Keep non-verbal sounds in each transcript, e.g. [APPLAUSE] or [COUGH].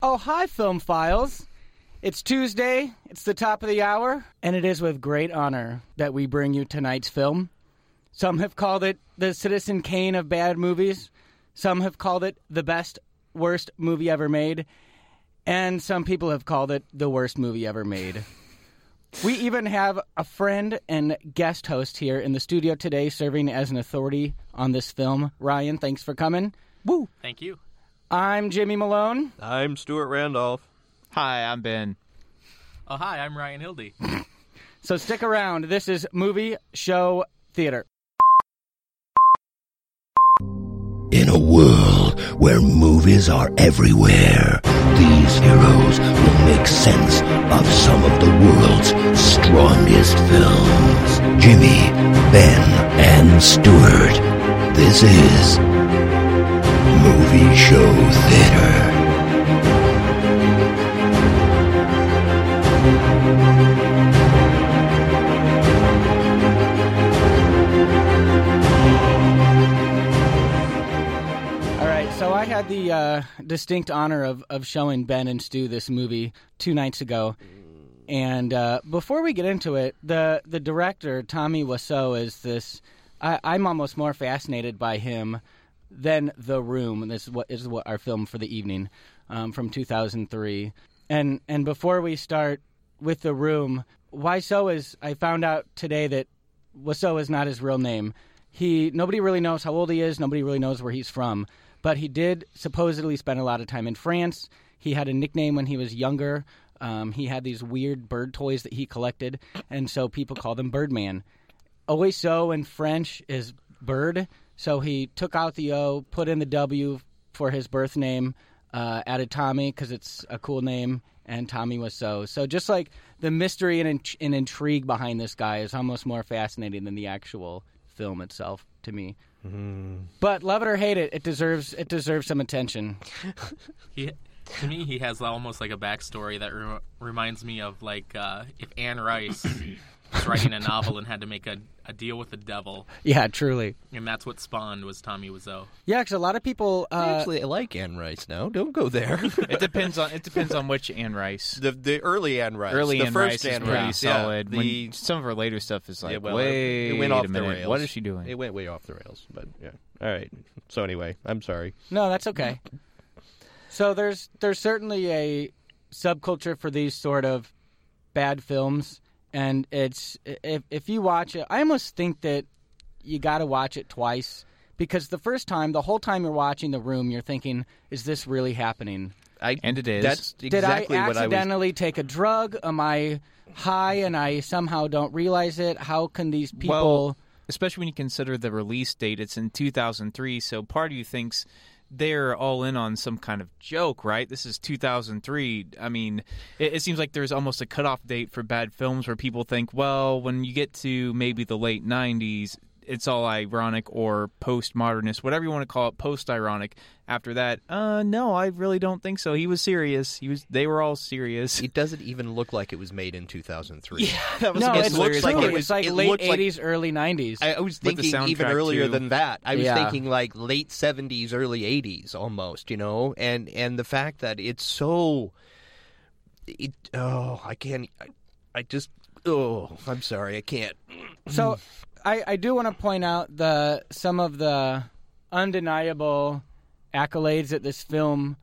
Oh, hi, Film Files. It's Tuesday, it's the top of the hour, and it is with great honor that we bring you tonight's film. Some have called it the Citizen Kane of bad movies, some have called it the best, worst movie ever made, and some people have called it the worst movie ever made. We even have a friend and guest host here in the studio today serving as an authority on this film. Ryan, thanks for coming. Woo! Thank you. I'm Jimmy Malone. I'm Stuart Randolph. Hi, I'm Ben. Oh, hi, I'm Ryan Hildy. [LAUGHS] So stick around. This is Movie Show Theater. In a world where movies are everywhere, these heroes will make sense of some of the world's strongest films. Jimmy, Ben, and Stuart. This is Movie Show Theater. So I had the uh, distinct honor of, of showing Ben and Stu this movie two nights ago. And uh, before we get into it, the, the director, Tommy Wiseau, is this. I, I'm almost more fascinated by him than The Room. This is what is what our film for the evening um, from 2003. And and before we start with The Room, Wiseau is. I found out today that Wiseau is not his real name. He nobody really knows how old he is. Nobody really knows where he's from. But he did supposedly spend a lot of time in France. He had a nickname when he was younger. Um, he had these weird bird toys that he collected, and so people called him Birdman. Oiseau in French is bird, so he took out the O, put in the W for his birth name, uh, added Tommy because it's a cool name, and Tommy was so. So just like the mystery and, in- and intrigue behind this guy is almost more fascinating than the actual film itself to me. But love it or hate it, it deserves it deserves some attention. [LAUGHS] He, to me, he has almost like a backstory that re- reminds me of like uh, if Anne Rice was writing a novel and had to make a, a deal with the devil, Yeah, truly. and that's what spawned was Tommy Wiseau. Yeah, because a lot of people. Uh, Actually, I like Anne Rice now. Don't go there. [LAUGHS] It depends on it depends on which Anne Rice. the the early Anne Rice. Early the Anne first Rice is Anne pretty Rice. yeah. solid. The when some of her later stuff is like, yeah, well, wait it went off a the rails. what is she doing? It went way off the rails. But yeah. All right. So anyway, I'm sorry. No, that's okay. So there's there's certainly a subculture for these sort of bad films, and it's if if you watch it, I almost think that you got to watch it twice because the first time, the whole time you're watching The Room, you're thinking, "Is this really happening? I, And it is. That's Did exactly I what I was. accidentally take a drug? Am I high and I somehow don't realize it? How can these people?" Well, especially when you consider the release date, it's in 2003. So part of you thinks they're all in on some kind of joke, right? This is 2003. I mean, it, it seems like there's almost a cutoff date for bad films where people think, well, when you get to maybe the late 90s, it's all ironic or postmodernist, whatever you want to call it, post-ironic. After that, uh, no, I really don't think so. He was serious. He was. They were all serious. It doesn't even look like it was made in 2003. Yeah, that was no, a it's, hilarious like it was- like it late looked like- '80s, early '90s. I, I was the thinking even earlier too. than that. I was Yeah. thinking like late seventies, early eighties, almost. You know, and and the fact that it's so, it oh, I can't. I, I just oh, I'm sorry, I can't. So, I, I do want to point out the some of the undeniable accolades that this film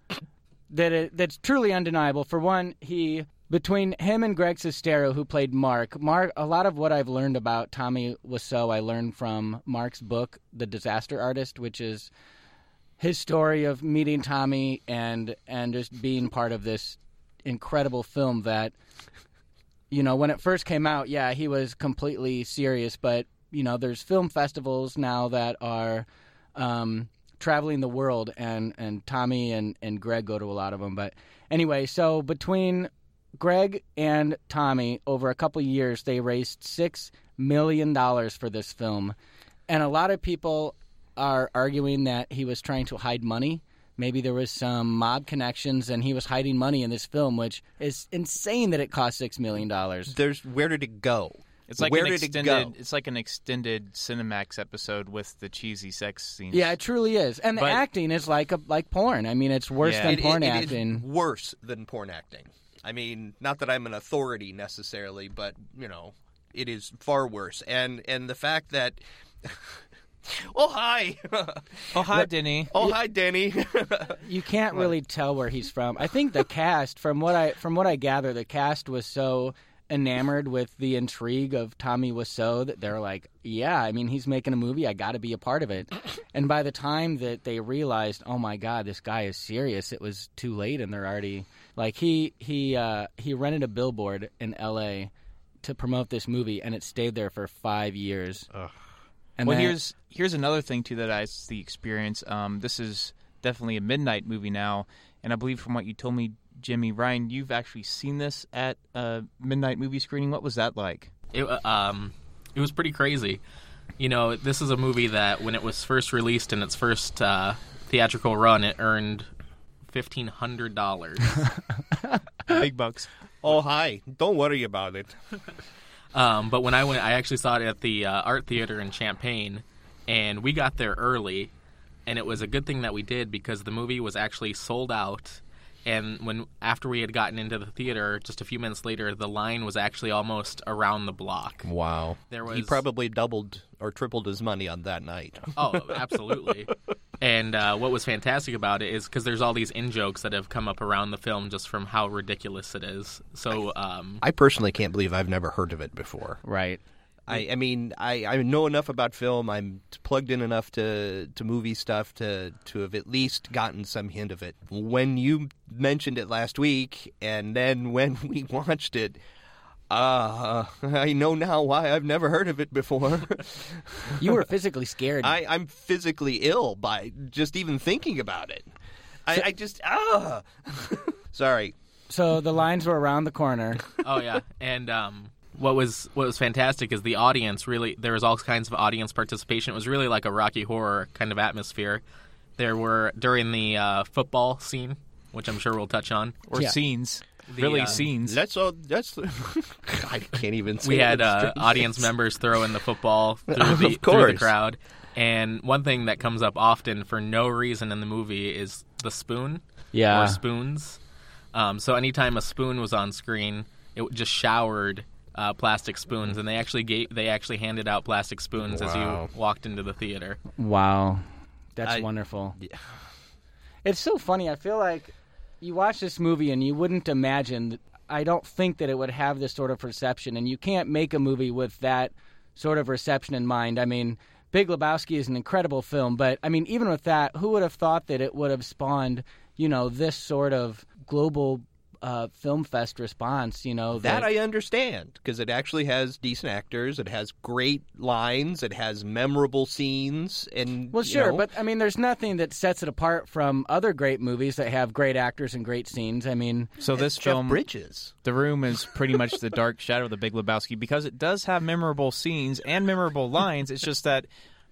that it, that's truly undeniable. For one, he between him and Greg Sestero, who played Mark. Mark, a lot of what I've learned about Tommy Wiseau, I learned from Mark's book, The Disaster Artist, which is his story of meeting Tommy and and just being part of this incredible film that you know, when it first came out, yeah, he was completely serious. But you know, there's film festivals now that are um, traveling the world, and and Tommy and and Greg go to a lot of them. But anyway, so between Greg and Tommy, over a couple years, they raised six million dollars for this film, and a lot of people are arguing that he was trying to hide money. Maybe there was some mob connections, and he was hiding money in this film, which is insane that it cost six million dollars. There's where did it go? It's like Where an did it extended. go? It's like an extended Cinemax episode with the cheesy sex scenes. Yeah, it truly is, and the But- acting is like a, like porn. I mean, it's worse Yeah. than It- it- porn it is acting. worse than porn acting. I mean, not that I'm an authority necessarily, but you know, it is far worse. And and the fact that, [LAUGHS] oh hi, [LAUGHS] oh, oh hi, Denny. oh hi, Denny. you can't really tell where he's from. I think the [LAUGHS] cast, from what I from what I gather, the cast was so enamored with the intrigue of Tommy Wiseau that they're like, yeah, I mean, he's making a movie. I got to be a part of it. [COUGHS] And by the time that they realized, oh my God, this guy is serious, it was too late, and they're already like he he uh, he rented a billboard in L.A. to promote this movie, and it stayed there for five years. And well, then- here's here's another thing too that I the experience. Um, this is definitely a midnight movie now, and I believe from what you told me, Jimmy Ryan, you've actually seen this at a midnight movie screening. What was that like? It uh, um, it was pretty crazy. You know, this is a movie that when it was first released in its first uh, theatrical run, it earned fifteen hundred dollars. [LAUGHS] Big bucks. oh hi, don't worry about it. [LAUGHS] Um, but when I went, I actually saw it at the uh, art theater in Champaign, and we got there early, and it was a good thing that we did because the movie was actually sold out. And when after we had gotten into the theater, just a few minutes later, the line was actually almost around the block. Wow, There was he probably doubled or tripled his money on that night. [LAUGHS] Oh, absolutely. and uh, what was fantastic about it is because there's all these in jokes that have come up around the film just from how ridiculous it is. So, um, I personally can't believe I've never heard of it before. right. I, I mean, I, I know enough about film. I'm plugged in enough to, to movie stuff to, to have at least gotten some hint of it. When you mentioned it last week, and then [LAUGHS] when we watched it, uh, I know now why I've never heard of it before. [LAUGHS] You were physically scared. I, I'm physically ill by just even thinking about it. I, I just ah. [LAUGHS] Sorry. so the lines were around the corner. oh yeah, and um, what was what was fantastic is the audience really. There was all kinds of audience participation. It was really like a Rocky Horror kind of atmosphere. There were during the uh, football scene, which I'm sure we'll touch on. Or Yeah. scenes. The, really uh, scenes. That's all. That's. [LAUGHS] I can't even. Say we had uh, audience members throw in the football [LAUGHS] through Of the, through the crowd. And one thing that comes up often for no reason in the movie is the spoon Yeah. or spoons. Um, so anytime a spoon was on screen, it just showered uh, plastic spoons, and they actually gave, they actually handed out plastic spoons as you walked into the theater. Wow. That's I- wonderful. Yeah. It's so funny. I feel like you watch this movie and you wouldn't imagine. I don't think that it would have this sort of perception, and you can't make a movie with that sort of reception in mind. I mean, Big Lebowski is an incredible film, but I mean, even with that, who would have thought that it would have spawned, you know, this sort of global uh, film fest response? You know, That I understand because it actually has decent actors. It has great lines. It has memorable scenes. And Well, you sure, know, but I mean, there's nothing that sets it apart from other great movies that have great actors and great scenes. I mean, so this Jeff film, Bridges. The Room is pretty much the dark shadow of the Big Lebowski because it does have memorable scenes and memorable lines. It's just that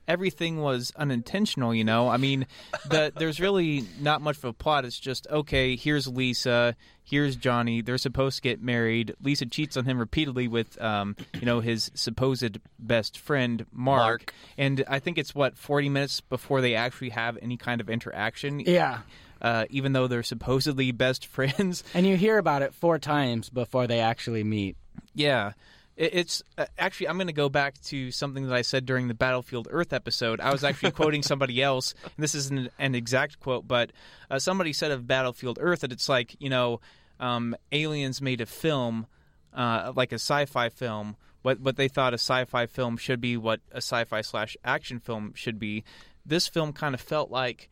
everything was unintentional, you know. I mean, the, there's really not much of a plot. It's just okay. Here's Lisa. Here's Johnny. They're supposed to get married. Lisa cheats on him repeatedly with, um, you know, his supposed best friend Mark. Mark. And I think it's what 40 minutes before they actually have any kind of interaction. yeah. Uh, even though they're supposedly best [LAUGHS] friends. And you hear about it four times before they actually meet. Yeah. It- It's uh, actually, I'm going to go back to something that I said during the Battlefield Earth episode. I was actually [LAUGHS] quoting somebody else, and this isn't an exact quote, but uh, somebody said of Battlefield Earth that it's like, you know, um, aliens made a film, uh, like a sci fi film, what, what they thought a sci fi film should be, what a sci fi slash action film should be. This film kind of felt like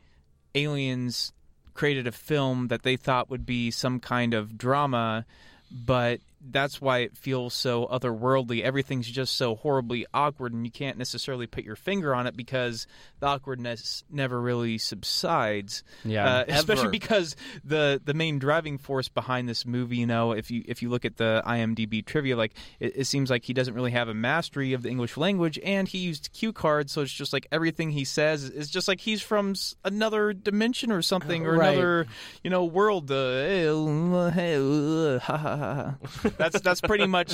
aliens created a film that they thought would be some kind of drama, but that's why it feels so otherworldly. Everything's just so horribly awkward, and you can't necessarily put your finger on it because the awkwardness never really subsides. Yeah, uh, especially because the the main driving force behind this movie, you know, if you if you look at the IMDb trivia, like it, it seems like he doesn't really have a mastery of the English language, and he used cue cards, so it's just like everything he says is just like he's from another dimension or something, or Right. another you know world. Uh, [LAUGHS] That's that's pretty much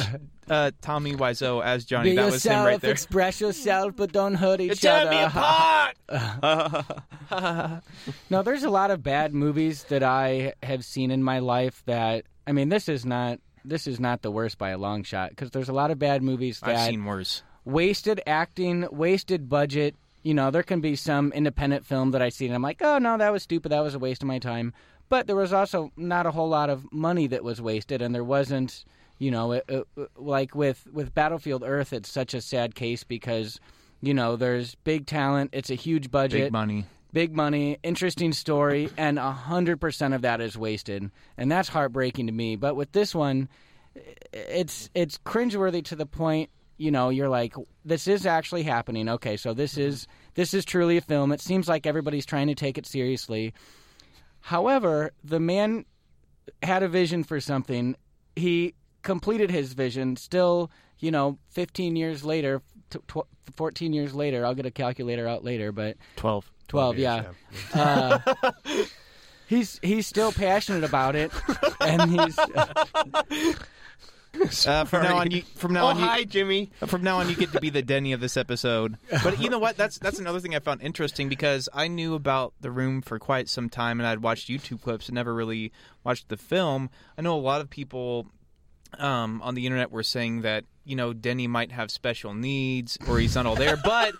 uh, Tommy Wiseau as Johnny. Be that was him right there. express yourself, but don't hurt each Tear other. me apart. [LAUGHS] [LAUGHS] No, there's a lot of bad movies that I have seen in my life that I mean, this is not this is not the worst by a long shot because there's a lot of bad movies that I've seen worse. wasted acting, wasted budget. You know, there can be some independent film that I see and I'm like, oh no, that was stupid. That was a waste of my time. But there was also not a whole lot of money that was wasted, and there wasn't. You know, it, it, like with with Battlefield Earth, it's such a sad case because you know there's big talent, it's a huge budget, Big money. big money, interesting story, and a hundred percent of that is wasted, and that's heartbreaking to me. But with this one, it's it's cringeworthy to the point. You know, you're like, this is actually happening. Okay, so this mm-hmm. is this is truly a film. It seems like everybody's trying to take it seriously. However, the man had a vision for something. He completed his vision. Still, you know, 15 years later, t- tw- 14 years later. I'll get a calculator out later, but Twelve. 12, yeah. Uh, [LAUGHS] he's he's still passionate about it, and he's Uh, from now on, you from now Oh, on, you, hi, Jimmy. From now on, you get to be the Denny of this episode. [LAUGHS] But you know what? That's that's another thing I found interesting because I knew about the room for quite some time, and I'd watched YouTube clips and never really watched the film. I know a lot of people um, on the internet were saying that you know Denny might have special needs or he's not all there, but.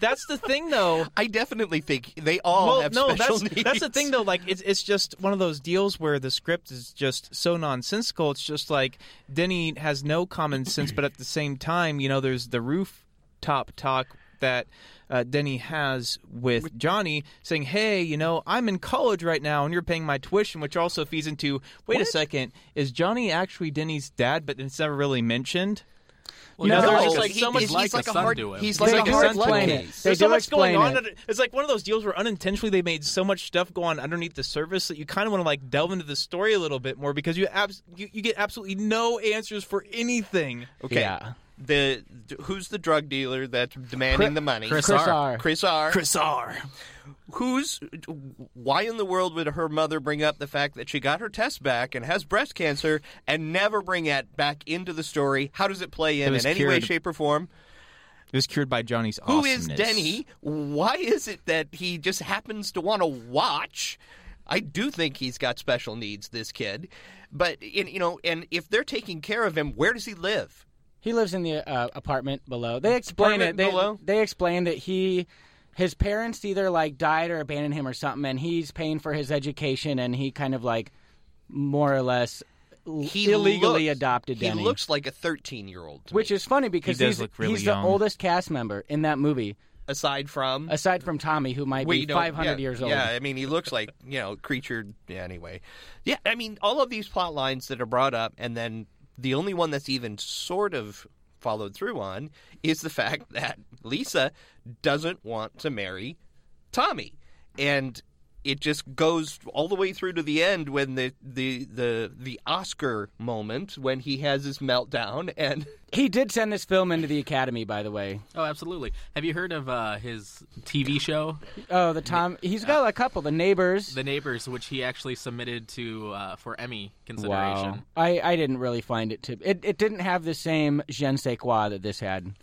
That's the thing, though. I definitely think they all well, have no, special that's needs. that's the thing though. Like it's it's just one of those deals where the script is just so nonsensical. It's just like Denny has no common sense, but at the same time, you know, there's the rooftop talk that uh, Denny has with Johnny, saying, "Hey, you know, I'm in college right now, and you're paying my tuition," which also feeds into, "Wait a second, is Johnny actually Denny's dad?" But it's never really mentioned. Well, No, no, there's there's like so much he's like, like a a hard- to him. he's like a hard explain case. it. They There's so much going on. it. It's like one of those deals where unintentionally they made so much stuff go on underneath the surface that you kind of want to like delve into the story a little bit more because you abs- you, you get absolutely no answers for anything. Okay. Yeah. The who's the drug dealer that's demanding the money? Chris Chris R. R. Chris R. Chris R. Who's why in the world would her mother bring up the fact that she got her test back and has breast cancer and never bring it back into the story? How does it play in was in any way, shape, or form? It was cured by Johnny's Who is awesomeness. Denny? Why is it that he just happens to want to watch? I do think he's got special needs, this kid. But in, you know, and if they're taking care of him, where does he live? He lives in the uh, apartment below. They explain Apartment it. They, below? they explain that he, his parents either like died or abandoned him or something, and he's paying for his education, and he kind of like, more or less, He illegally looks- adopted He Denny. looks like a 13 year old. which is funny because He he's, look really he's the oldest cast member in that movie, aside from aside from Tommy, who might Wait, be 500 yeah, years old. Yeah, I mean, he looks like you know, creature. Yeah, anyway, yeah, I mean, all of these plot lines that are brought up, and then the only one that's even sort of followed through on is the fact that Lisa doesn't want to marry Tommy, and it just goes all the way through to the end when the the the the Oscar moment when he has his meltdown and. [LAUGHS] He did send this film into the Academy, by the way. Oh, absolutely. Have you heard of uh, his TV show, Oh, the Tom. He's got a couple. The Neighbors. The Neighbors, which he actually submitted to uh, for Emmy consideration? Wow. I, I didn't really find it to. It, it didn't have the same je ne sais quoi that this had.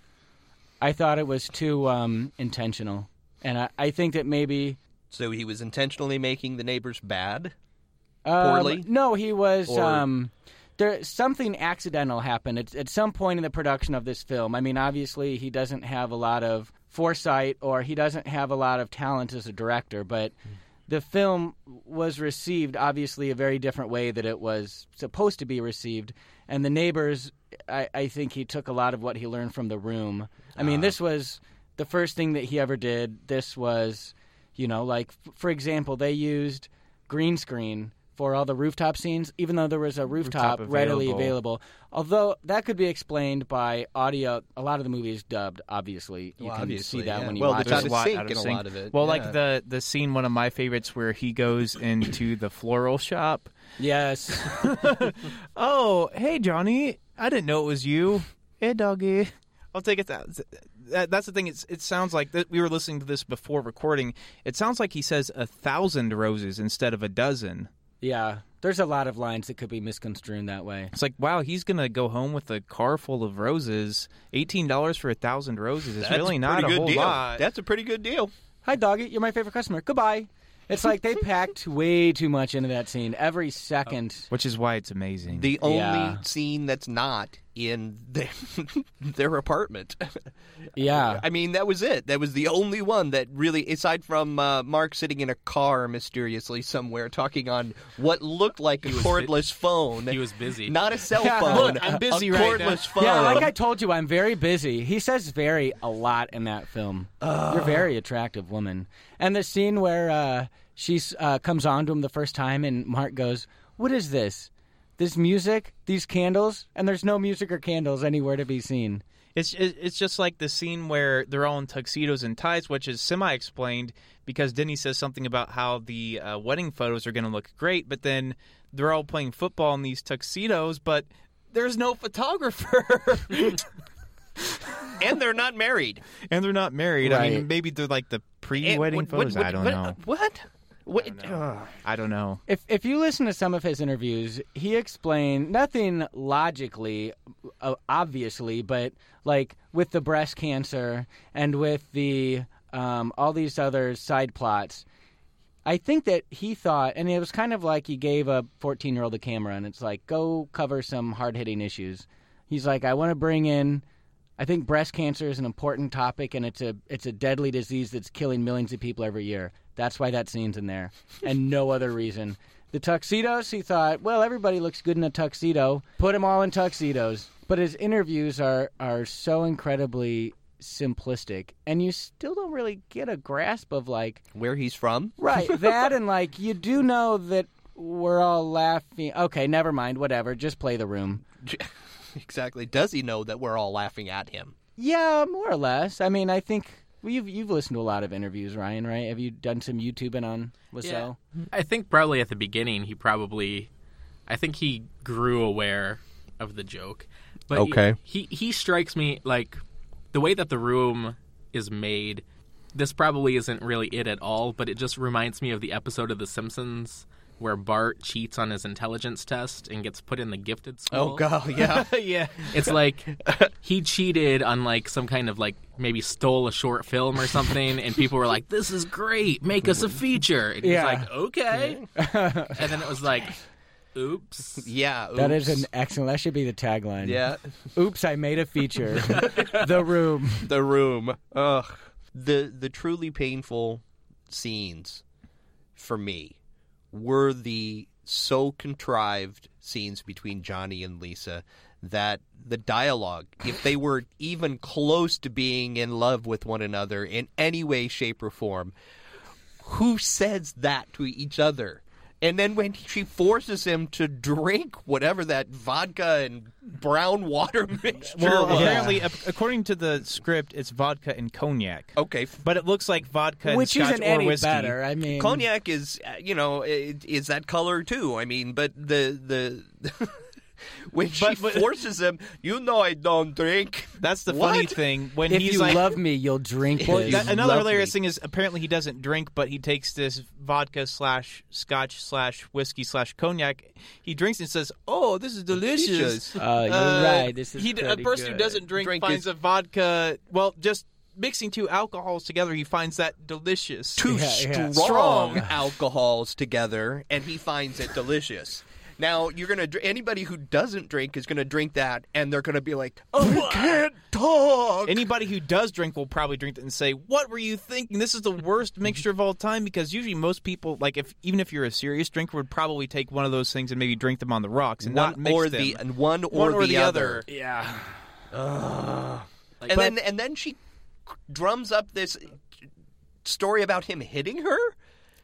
I thought it was too um, intentional. And I, I think that maybe. So he was intentionally making the neighbors bad. Um, Poorly? No, he was. Or- Um, there Something accidental happened at, at some point in the production of this film. I mean, obviously, he doesn't have a lot of foresight or he doesn't have a lot of talent as a director, but. The film was received obviously a very different way that it was supposed to be received, and the neighbors. I, I think he took a lot of what he learned from the room. I mean, this was the first thing that he ever did. This was, you know, like for example, they used green screen for all the rooftop scenes, even though there was a rooftop, Rooftop readily available. available. Although that could be explained by audio. A lot of the movie is dubbed. Obviously, you Well, can obviously, see that yeah. when you Well, watch it's out it. of lot sync in a lot of it, Well, yeah. like the the scene, one of my favorites, where he goes into the floral shop. Yes. [LAUGHS] Oh, hey Johnny, I didn't know it was you. Hey doggy, I'll take it. That, that that's the thing. It's it sounds like that we were listening to this before recording. It sounds like he says a thousand roses instead of a dozen. Yeah, there's a lot of lines that could be misconstrued that way. It's like, wow, he's gonna go home with a car full of roses. Eighteen dollars for a thousand roses is really not a good whole deal. lot. That's a pretty good deal. Hi, doggy. You're my favorite customer. Goodbye. It's like they packed way too much into that scene. Every second. Which is why it's amazing. The only Yeah. scene that's not in their, [LAUGHS] their apartment. [LAUGHS] Yeah. I mean, that was it. That was the only one that really, aside from uh, Mark sitting in a car mysteriously somewhere talking on what looked like a was bu- cordless phone. He was busy. [LAUGHS] Not a cell Yeah. phone. Look, I'm busy a right now. cordless phone. Yeah, like I told you, I'm very busy. He says very a lot in that film. You're a very attractive woman. And the scene where uh, she uh, comes on to him the first time, and Mark goes, "What is this? This music? These candles? And there's no music or candles anywhere to be seen." It's it's just like the scene where they're all in tuxedos and ties, which is semi-explained because Denny says something about how the uh, wedding photos are going to look great, but then they're all playing football in these tuxedos, but there's no photographer, [LAUGHS] and they're not married. and they're not married. I mean, maybe they're like the pre-wedding what- photos. what- I don't what- know. What? What? Ugh. I don't know. If if you listen to some of his interviews, he explained nothing logically, uh, obviously, but like with the breast cancer and with the um, all these other side plots. I think that he thought, and it was kind of like he gave a 14 year old a camera, and it's like, go cover some hard hitting issues. He's like, I want to bring in. I think breast cancer is an important topic, and it's a it's a deadly disease that's killing millions of people every year. That's why that scene's in there, and no [LAUGHS] other reason. The tuxedos, he thought, well, everybody looks good in a tuxedo. Put them all in tuxedos. But his interviews are are so incredibly simplistic, and you still don't really get a grasp of like Where he's from? Right, that and like [LAUGHS] you do know that we're all laughing. Okay, never mind, whatever. Just play the room. [LAUGHS] Exactly. Does he know that we're all laughing at him? Yeah, more or less. I mean, I think well, you've you've listened to a lot of interviews, Ryan. Right? Have you done some YouTubing on Wiseau? I think probably at the beginning he probably, I think he grew aware of the joke. But he- Okay. he, he strikes me like the way that the room is made. This probably isn't really it at all, but it just reminds me of the episode of The Simpsons where Bart cheats on his intelligence test and gets put in the gifted oh, school. Oh god, [LAUGHS] yeah. yeah. It's like he cheated on like some kind of like maybe stole a short film or something, and people were like, "This is great, make us a feature." And Yeah. he's like, "Okay," and then it was like, "Oops." yeah. That is an excellent. That should be the tagline. Yeah. Oops, I made a feature. [LAUGHS] the room. the room. Ugh. The the truly painful scenes for me were the so contrived scenes between Johnny and Lisa that the dialogue, if they were even close to being in love with one another in any way, shape, or form, who says that to each other? And then when she forces him to drink whatever that vodka and brown water [LAUGHS] mixture Well, was. apparently, ap- according to the script, it's vodka and cognac. Okay, But it looks like vodka and Which scotch isn't or any whiskey. better. I mean, cognac is uh, you know is that color too i mean but the the [LAUGHS] when she But- but- forces him you know i don't drink That's the funny thing. When if he's you like, love me, you'll drink Well, this. that- another hilarious me. thing is apparently he doesn't drink, but he takes this vodka slash scotch slash whiskey slash cognac. He drinks and says, "Oh, this is delicious." Delicious. Oh, you're Uh, right. This is he, a pretty person who doesn't drink, Drink finds is- a vodka. Well, just mixing two alcohols together, he finds that delicious. two Yeah, yeah. strong, Strong. alcohols together and he finds it delicious now you're gonna dr- anybody who doesn't drink is gonna drink that and they're gonna be like oh i can't talk Anybody who does drink will probably drink it and say, "What were you thinking? This is the worst mm-hmm. mixture of all time." Because usually most people, like if even if you're a serious drinker, would probably take one of those things and maybe drink them on the rocks and not one mix or them. the and one or, one or the, other. Yeah. and then and then she drums up this story about him hitting her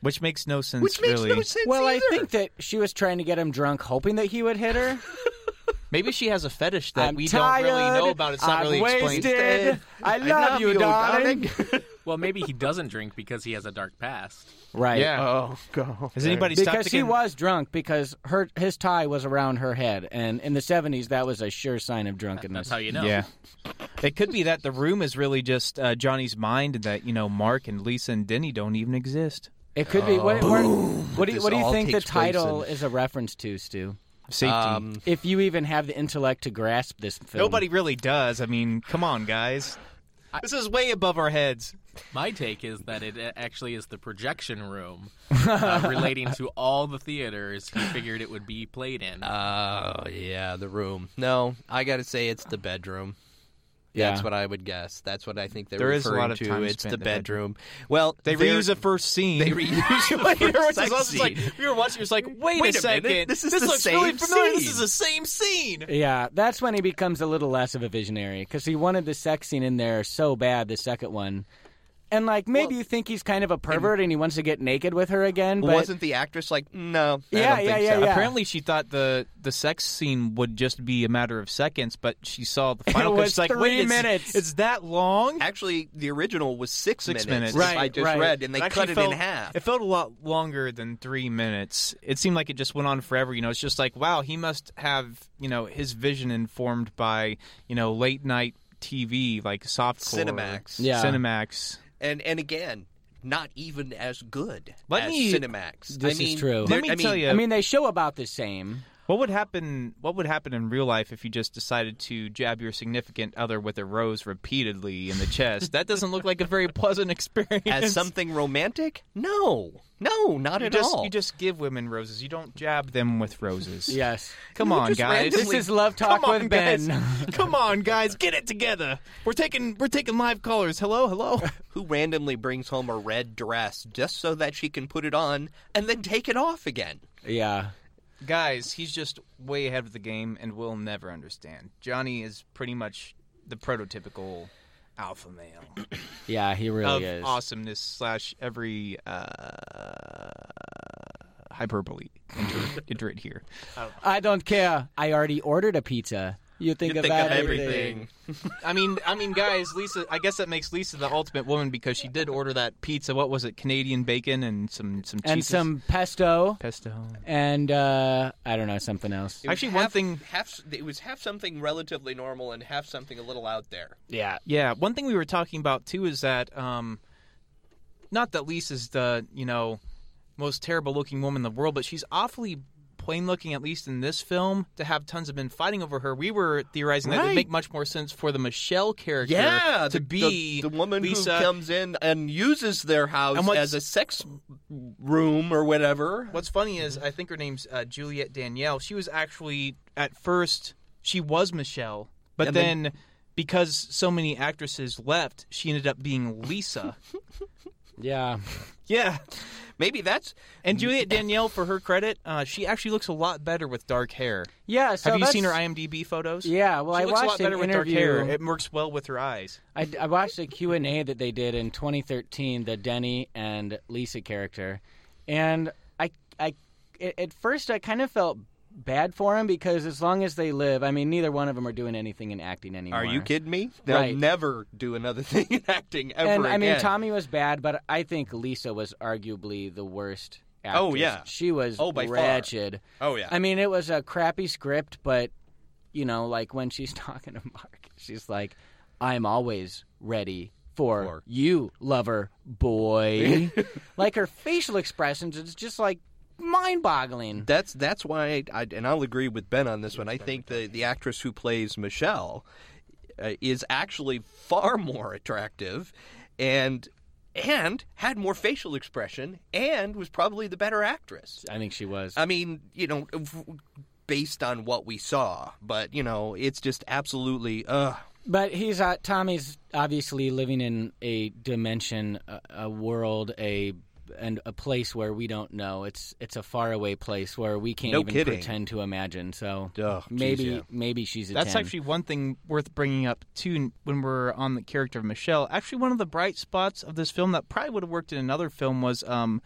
which makes no sense. which makes really. no sense Well, I think that she was trying to get him drunk, hoping that he would hit her. [LAUGHS] Maybe she has a fetish that I'm we tired, don't really know about. It's not I'm really explained. wasted. I love, you, darling. [LAUGHS] Well, maybe he doesn't drink because he has a dark past. Right. Yeah. oh god Has anybody stopped Because to he was drunk because her his tie was around her head, and in the '70s that was a sure sign of drunkenness. That's how you know. Yeah. It could be that the room is really just uh, Johnny's mind, and that you know Mark and Lisa and Denny don't even exist. It could be. What, what, what do you, This what do you all think the takes place title in- is a reference to, Stu? Safety. Um, If you even have the intellect to grasp this film. Nobody really does. I mean, come on, guys. This is way above our heads. My take is that it actually is the projection room uh, [LAUGHS] relating to all the theaters he figured it would be played in. Oh yeah, the room. No, I got to say it's the bedroom. Yeah. That's what I would guess. That's what I think they're There is a referring lot of to. time it's spent the bedroom. bedroom. Well, They reuse the first scene. They reuse [LAUGHS] the Like, first sex is also like scene. we were watching. You're like, wait, Wait a a second. minute, this is the looks same really familiar. This is the same scene. Yeah, that's when he becomes a little less of a visionary because he wanted the sex scene in there so bad, the second one. And like maybe you think he's kind of a pervert and he wants to get naked with her again, but Wasn't the actress like, no? I Yeah, don't yeah, think yeah, so. yeah. Apparently, she thought the the sex scene would just be a matter of seconds, but she saw the [LAUGHS] final. It cut, was she's like, three wait, it's- minutes. It's, that long. Actually, the original was six, Six minutes. minutes. if I just right. read, and they It cut it felt, in half. It felt a lot longer than three minutes. It seemed like it just went on forever. You know, it's just like, wow, he must have you know his vision informed by you know late night TV like soft Cinemax. Yeah. Cinemax. And and again, not even as good Let as me- Cinemax. This I mean, is true. there- Let me I tell mean, you- I mean they show about the same. What would happen? What would happen in real life if you just decided to jab your significant other with a rose repeatedly in the chest? that doesn't look like a very pleasant experience. as something romantic? No, no, not you at just all. you just give women roses. You don't jab them with roses. Yes. Come You on, just guys. This is love talk Come on, with Ben. guys. [LAUGHS] Come on, guys, get it together. We're taking we're taking live callers. Hello, hello. [LAUGHS] Who randomly brings home a red dress just so that she can put it on and then take it off again? yeah. Guys, he's just way ahead of the game, and we'll never understand. Johnny is pretty much the prototypical alpha male [CLEARS THROAT] Yeah, he really of is. awesomeness slash every uh, hyperbole. Enter, enter it here. I don't care. I already ordered a pizza. You think, You think about of everything. everything. [LAUGHS] I mean, I mean, guys, Lisa. I guess that makes Lisa the ultimate woman because she did order that pizza. What was it? Canadian bacon and some some And cheeses? some pesto pesto. and uh I don't know, something else. It was Actually, one thing- half it was half something relatively normal and half something a little out there. Yeah. Yeah, one thing we were talking about too is that um, not that Lisa's the you know most terrible looking woman in the world, but she's awfully plain looking, at least in this film. To have tons of men fighting over her, we were theorizing that it would make much more sense for the Michelle character Yeah, to the, be the, the woman Lisa. who comes in and uses their house as a sex room or whatever. What's funny is I think her name's uh, Juliette Danielle. She was actually at first she was Michelle, but And then, then- because so many actresses left, she ended up being Lisa. [LAUGHS] Yeah. yeah. Maybe that's And Juliette Danielle, for her credit, uh, she actually looks a lot better with dark hair. Yeah, so Have you that's- seen her IMDb photos? Yeah, well, she I looks a watched lot better an with dark interview. hair. It works well with her eyes. I, I watched a Q&A that they did in 2013, the Denny and Lisa character. And I I a- at first I kind of felt bad for him because as long as they live, I mean neither one of them are doing anything in acting anymore. Are you kidding me? They'll Right. never do another [LAUGHS] thing in acting ever And I mean. Tommy was bad, but I think Lisa was arguably the worst actress. Oh, yeah. She was Oh, by far. Oh yeah. I mean, it was a crappy script, but you know, like when she's [LAUGHS] talking to Mark, she's like, "I'm always ready for, For- you, lover boy." [LAUGHS] like her facial expressions, it's just like mind-boggling. That's that's why, I, and I'll agree with Ben on this one. I think the the actress who plays Michelle uh, is actually far more attractive, and and had more facial expression, and was probably the better actress. I think she was. I mean, you know, based on what we saw, but you know, it's just absolutely uh But he's uh, Tommy's obviously living in a dimension, a, a world, a and a place where we don't know. It's it's a faraway place where we can't No even kidding. pretend to imagine. So Ugh, geez, maybe yeah. maybe she's a That's 10. actually one thing worth bringing up too when we're on the character of Michelle. Actually, one of the bright spots of this film that probably would have worked in another film was um,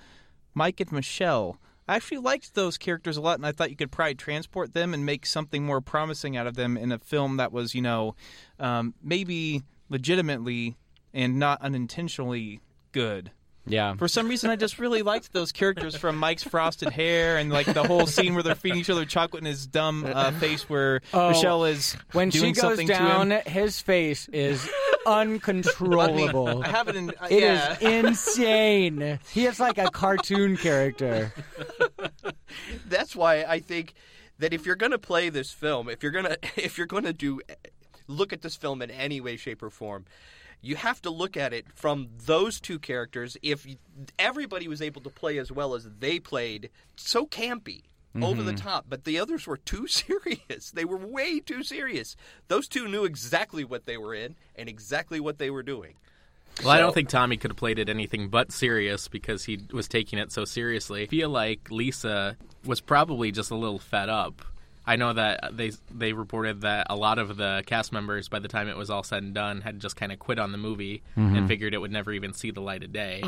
Mike and Michelle. I actually liked those characters a lot, and I thought you could probably transport them and make something more promising out of them in a film that was, you know, um, maybe legitimately and not unintentionally good. Yeah. For some reason, I just really liked those characters from Mike's frosted hair and like the whole scene where they're feeding each other chocolate in his dumb uh, face, where Oh, Michelle is When doing she goes something down, his face is uncontrollable. [LAUGHS] I have it in. Uh, It is yeah. insane. He is like a cartoon character. [LAUGHS] That's why I think that if you're going to play this film, if you're going [LAUGHS] to if you're going to do look at this film in any way shape or form, you have to look at it from those two characters. If everybody was able to play as well as they played, so campy. Over the mm-hmm. top, but the others were too [LAUGHS] serious. They were way too serious. Those two knew exactly what they were in and exactly what they were doing. Well, I don't think Tommy could have played it anything but serious because he was taking it so seriously. I feel like Lisa was probably just a little fed up. I know that they they reported that a lot of the cast members, by the time it was all said and done, had just kind of quit on the movie and figured it would never even see the light of day.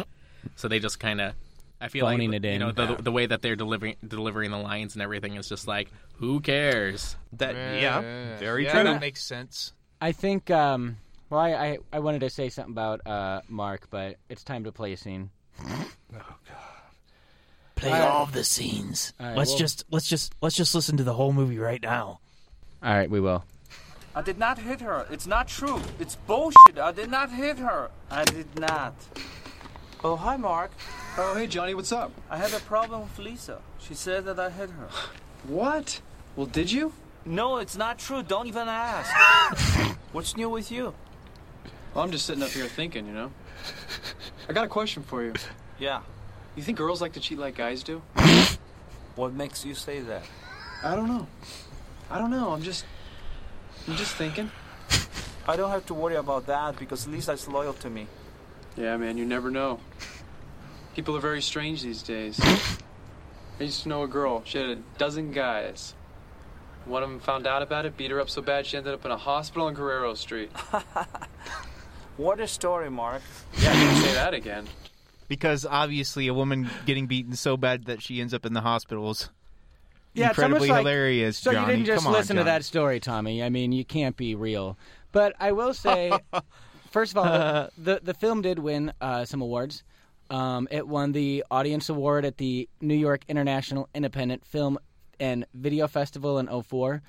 So they just kind of, I feel Phoning like it you in. know the, the way that they're delivering delivering the lines and everything is just like, who cares? That yeah, very yeah, true. That makes sense. I think. Um, well, I, I I wanted to say something about uh, Mark, but it's time to play a scene. Play all of the scenes. All right, let's well- just let's just let's just listen to the whole movie right now. All right, we will. I did not hit her. It's not true. It's bullshit. I did not hit her. I did not. Oh, hi, Mark. Oh, hey, Johnny, what's up? I have a problem with Lisa. She said that I hit her. [SIGHS] What? Well, did you? No, it's not true. Don't even ask. [LAUGHS] What's new with you? Well, I'm just sitting up here thinking, you know. I got a question for you. Yeah. You think girls like to cheat like guys do? [LAUGHS] What makes you say that? I don't know. I don't know. I'm just. I'm just thinking. I don't have to worry about that because Lisa is loyal to me. Yeah, man, you never know. People are very strange these days. [LAUGHS] I used to know a girl. She had a dozen guys. One of them found out about it, beat her up so bad she ended up in a hospital on Guerrero Street. [LAUGHS] What a story, Mark. Yeah, you can say that again. Because obviously, a woman getting beaten so bad that she ends up in the hospital is Yeah, it's incredibly almost like- hilarious. So Johnny. you didn't just on, listen to that story, Tommy. I mean, you can't be real. But I will say, [LAUGHS] first of all, the, [LAUGHS] the the film did win uh, some awards. Um, it won the Audience Award at the New York International Independent Film and Video Festival in 04.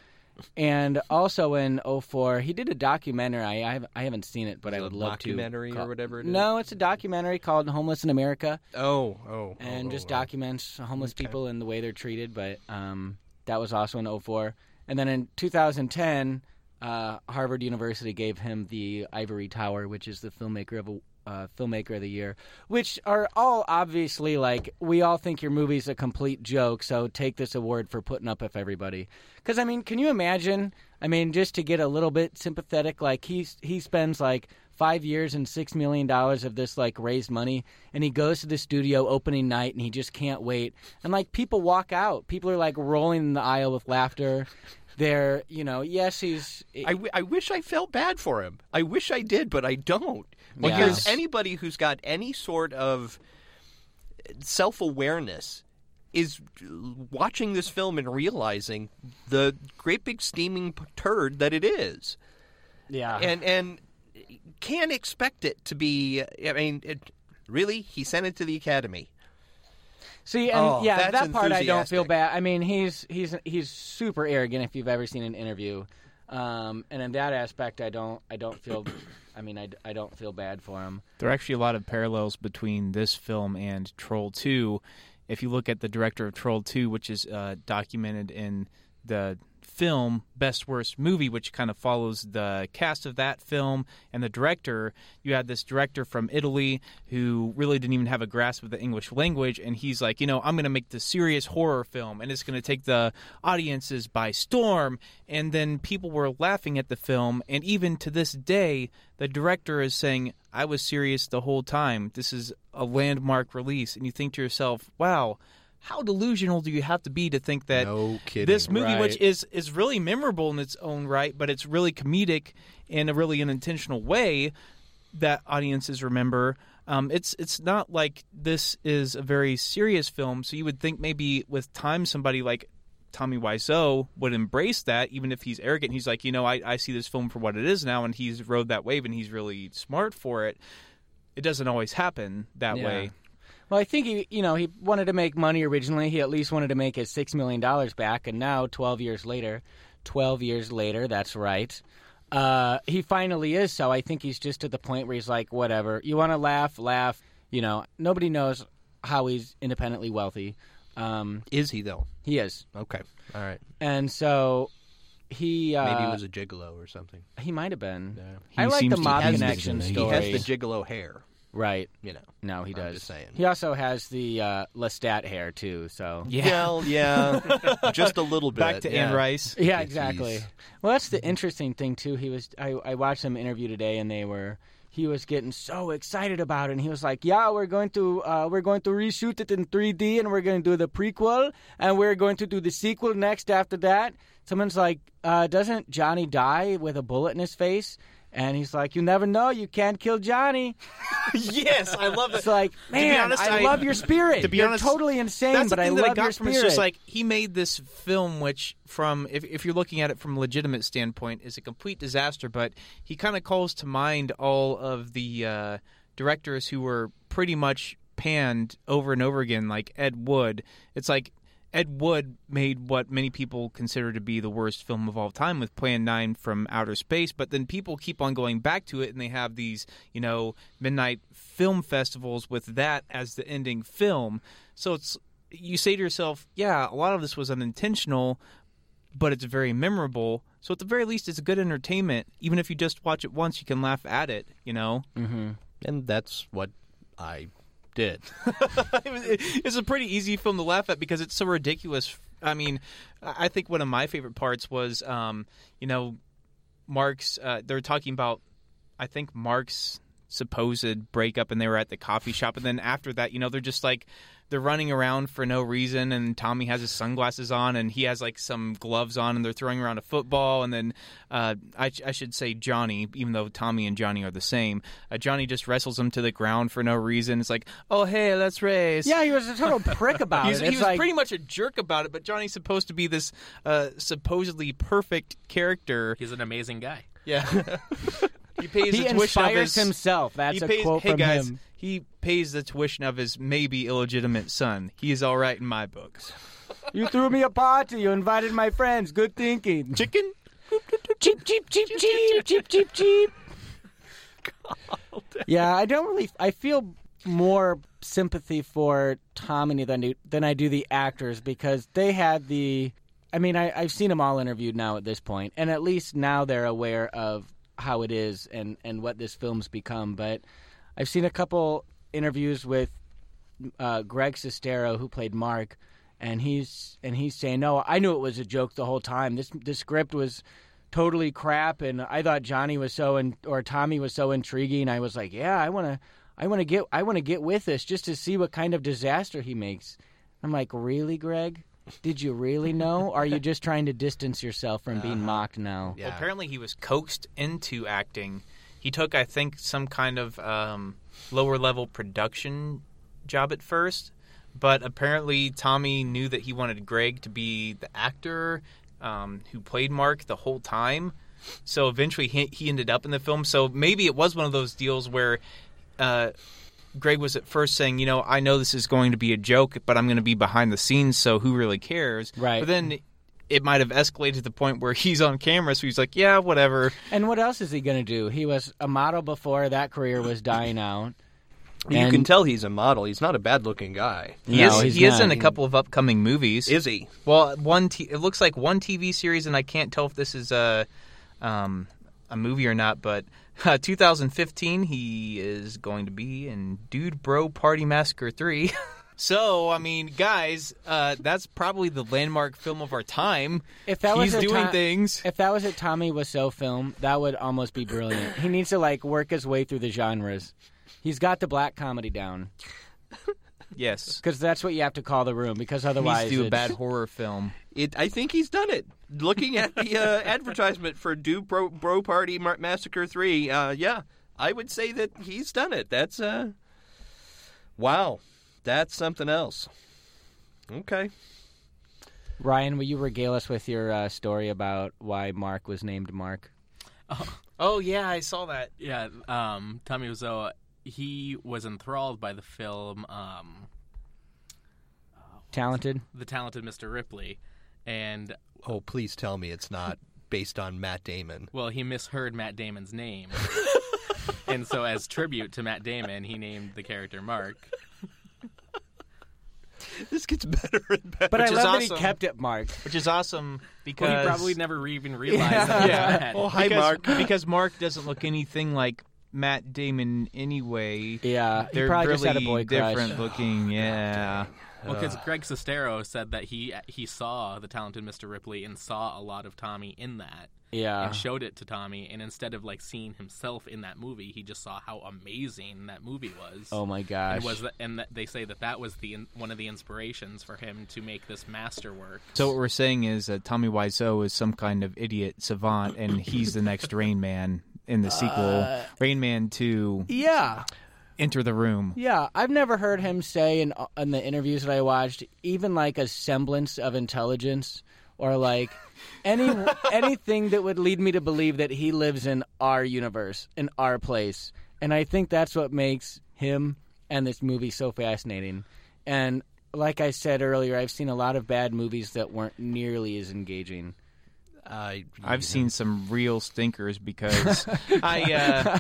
And also in 04, he did a documentary. I, I, haven't, I haven't seen it, but I would love to. documentary or whatever it is? No, it's a documentary called Homeless in America Oh, oh, and oh, just oh, oh. documents homeless people and the way they're treated. But um, that was also in 04. And then in 2010, uh, Harvard University gave him the Ivory Tower, which is the filmmaker of a uh, filmmaker of the year, which are all obviously like we all think your movie's a complete joke. So take this award for putting up with everybody. Because I mean, can you imagine? I mean, just to get a little bit sympathetic, like he he spends like five years and six million dollars of this like raised money, and he goes to the studio opening night, and he just can't wait. And like people walk out, people are like rolling in the aisle with laughter. They're, you know, yes, he's. I, w- I wish I felt bad for him. I wish I did, but I don't. Yeah. Because anybody who's got any sort of self awareness is watching this film and realizing the great big steaming turd that it is, yeah, and and can't expect it to be. I mean, it, really, he sent it to the Academy. See, and Oh, yeah, that part I don't feel bad. I mean, he's he's he's super arrogant if you've ever seen an interview, um, and in that aspect, I don't I don't feel. [COUGHS] I mean, I, I don't feel bad for him. There are actually a lot of parallels between this film and Troll 2. If you look at the director of Troll 2, which is uh, documented in the film Best Worst Movie, which kind of follows the cast of that film and the director, you had this director from Italy who really didn't even have a grasp of the English language. And he's like, you know, I'm going to make this serious horror film and it's going to take the audiences by storm. And then people were laughing at the film. And even to this day, the director is saying, I was serious the whole time. This is a landmark release. And you think to yourself, wow, how delusional do you have to be to think that No kidding. this movie, which is is really memorable in its own right, but it's really comedic in a really unintentional way that audiences remember. Um, it's it's not like this is a very serious film, so you would think maybe with time somebody like Tommy Wiseau would embrace that, even if he's arrogant. He's like, you know, I, I see this film for what it is now, and he's rode that wave, and he's really smart for it. It doesn't always happen that Yeah. way. Well, I think he, you know, he wanted to make money originally. He at least wanted to make his six million dollars back, and now, twelve years later, twelve years later, that's right. uh, he finally is. So I think he's just at the point where he's like, whatever. You want to laugh, laugh. You know, nobody knows how he's independently wealthy. Um, Is he though? he is, Okay, all right. and so he uh, Maybe he was a gigolo or something. he might have been. Yeah. I like the mob be connection. He story. He has the gigolo hair. Right. You know. No, he I'm does. just saying. He also has the uh, Lestat hair too. So Yeah. Well, yeah, just a little bit. Back to yeah. Anne Rice. Yeah, Jeez. exactly. Well, that's the interesting thing too. He was I, I watched him interview today, and they were he was getting so excited about it. And he was like, "Yeah, we're going to uh, we're going to reshoot it in 3D, and we're going to do the prequel, and we're going to do the sequel next after that." Someone's like, uh, "Doesn't Johnny die with a bullet in his face?" And he's like, "You never know. You can't kill Johnny." [LAUGHS] yes, I love it. It's like, man, honest, I, I- love your spirit. to be You're honest, totally insane, but I love that I got your spirit. it. It's just like he made this film, which, from if, if you're looking at it from a legitimate standpoint, is a complete disaster. But he kind of calls to mind all of the uh, directors who were pretty much panned over and over again, like Ed Wood. It's like Ed Wood made what many people consider to be the worst film of all time with Plan 9 from Outer Space, but then people keep on going back to it and they have these, you know, midnight film festivals with that as the ending film. So it's you say to yourself, yeah, a lot of this was unintentional, but it's very memorable. So at the very least it's a good entertainment. Even if you just watch it once, you can laugh at it, you know. Mm-hmm. and that's what I did. it [LAUGHS] it's a pretty easy film to laugh at because it's so ridiculous. I mean, I I think one of my favorite parts was, um, you know, Mark's. Uh, they're talking about, I think Mark's supposed breakup, and they were at the coffee shop, and then after that, you know, they're just like. They're running around for no reason, and Tommy has his sunglasses on, and he has like some gloves on, and they're throwing around a football. And then uh, I, I should say Johnny, even though Tommy and Johnny are the same. Uh, Johnny just wrestles him to the ground for no reason. It's like, oh hey, let's race. yeah, he was a total prick [LAUGHS] about it. he was like, pretty much a jerk about it, but Johnny's supposed to be this uh, supposedly perfect character. He's an amazing guy. Yeah, [LAUGHS] he pays he the inspires his himself. That's he a pays, quote hey from guys, him. he pays the tuition of his maybe illegitimate son. He is all right in my books. You threw me a party. You invited my friends. Good thinking. Chicken. cheap, cheap, cheap, cheap, cheap, cheap, cheap. Yeah, I don't really. I feel more sympathy for Tommy than do, than I do the actors because they had the. I mean, I, I've seen them all interviewed now at this point, and at least now they're aware of how it is and and what this film's become. But I've seen a couple interviews with uh, Greg Sestero, who played Mark, and he's and he's saying, "No, I knew it was a joke the whole time. This this script was totally crap, and I thought Johnny was so in, or Tommy was so intriguing. I was like, yeah, I want to, I want to get, I want to get with this just to see what kind of disaster he makes." I'm like, really, Greg? Did you really know? Or are you just trying to distance yourself from being mocked now? Yeah. Well, apparently he was coaxed into acting. He took, I think, some kind of um, lower level production job at first, but apparently Tommy knew that he wanted Greg to be the actor um, who played Mark the whole time. So eventually he, he ended up in the film. So maybe it was one of those deals where uh, Greg was at first saying, you know, I know this is going to be a joke, but I'm going to be behind the scenes, so who really cares? Right. But then it might have escalated to the point where he's on camera, so he's like, yeah, whatever. And what else is he going to do? He was a model before that career was dying out. You can tell he's a model. He's not a bad-looking guy. He No, is he's he is in a couple of upcoming movies. Is he? well, one t- it looks like one TV series, and I can't tell if this is a um, a movie or not. But uh, 2015, he is going to be in Dude Bro Party Massacre 3. [LAUGHS] so, I mean, guys, uh, that's probably the landmark film of our time. If that He's was a doing ti- things. If that was a Tommy Wiseau film, that would almost be brilliant. He needs to like work his way through the genres. He's got the black comedy down Yes. because that's what you have to call the room. Because He needs otherwise, to do a bad horror film. It, I think he's done it. Looking at the uh, [LAUGHS] advertisement for Do Bro, Bro Party Mar- Massacre 3, uh, yeah, I would say that he's done it. That's, uh, wow, that's something else. Okay. Ryan, will you regale us with your uh, story about why Mark was named Mark? [LAUGHS] Oh, yeah, I saw that. Yeah, um, Tommy Wiseau, he was enthralled by the film um, Talented. The Talented Mr. Ripley, and Oh, please tell me it's not based on Matt Damon. Well, he misheard Matt Damon's name. [LAUGHS] and so, as tribute to Matt Damon, he named the character Mark. [LAUGHS] This gets better and better. But I Which is love that awesome. he kept it Mark. which is awesome because Well, he probably never even realized that. Yeah. was Oh, hi, because, Mark. [LAUGHS] because Mark doesn't look anything like Matt Damon anyway. Yeah, he They're probably really just had a boy crush. different looking. [SIGHS] Yeah. Well, because Greg Sestero said that he he saw the talented Mr. Ripley and saw a lot of Tommy in that, Yeah, and showed it to Tommy. And instead of like seeing himself in that movie, he just saw how amazing that movie was. Oh my gosh. And was the, and that they say that that was the in- one of the inspirations for him to make this masterwork. So what we're saying is that Tommy Wiseau is some kind of idiot savant, and he's the next Rain Man in the sequel, Uh, Rain Man Two: yeah, Enter the Room. yeah. I've never heard him say in in the interviews that I watched, even like a semblance of intelligence or like any [LAUGHS] anything that would lead me to believe that he lives in our universe, in our place. And I think that's what makes him and this movie so fascinating. And like I said earlier, I've seen a lot of bad movies that weren't nearly as engaging. I, I've seen some real stinkers because [LAUGHS] [LAUGHS] I uh,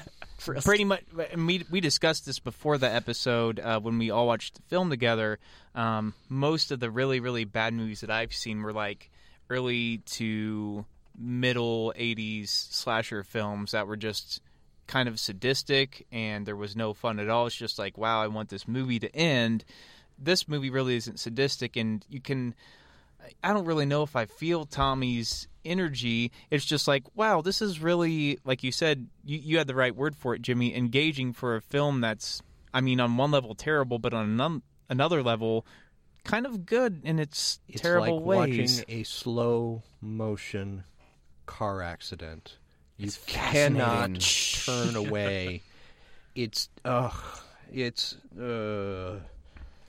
pretty much we, we discussed this before the episode uh, when we all watched the film together. Um, most of the really really bad movies that I've seen were like early to middle '80s slasher films that were just kind of sadistic and there was no fun at all. It's just like, wow, I want this movie to end. This movie really isn't sadistic, and you can. I don't really know if I feel Tommy's energy. It's just like, wow, this is really, like you said, you, you had the right word for it, Jimmy, engaging for a film that's, I mean, on one level terrible, but on another, another level, kind of good in its, It's terrible like ways. watching a slow motion car accident. You It's cannot [LAUGHS] turn away. It's ugh. It's uh.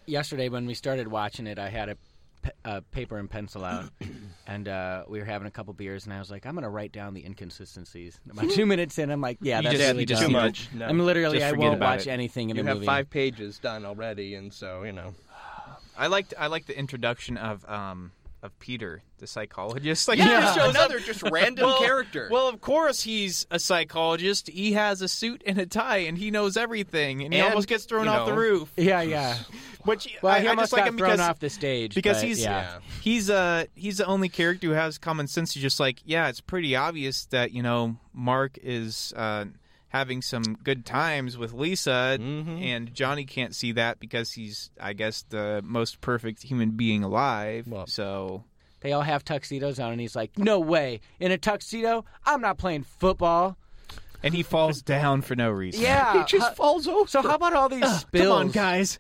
yesterday when we started watching it, I had a, pe- a paper and pencil out, [CLEARS THROAT] and uh, we were having a couple beers, and I was like, I'm going to write down the inconsistencies. About two [LAUGHS] minutes in, I'm like, yeah, You that's just- really you just too much. No. I'm literally, Just I forget won't watch it. anything in You the have five pages done already, and so you know. I liked I like the introduction of um of Peter, the psychologist. [LAUGHS] Like Yeah, he just shows up- another just random Well- character. Well, of course he's a psychologist. He has a suit and a tie, and he knows everything. And he almost gets thrown you off the roof. [LAUGHS] Yeah, yeah. [LAUGHS] Which Well, I, he I almost just like got him thrown because off the stage because but, he's yeah. he's uh he's the only character who has common sense. He's just like, yeah, it's pretty obvious that you know Mark is uh, having some good times with Lisa, Mhm. and Johnny can't see that because he's, I guess, the most perfect human being alive. Well- so They all have tuxedos on, and he's like, "No way! In a tuxedo, I'm not playing football." and he falls down for no reason. Yeah, He just how- falls over. So how about all these spills? Come on, guys.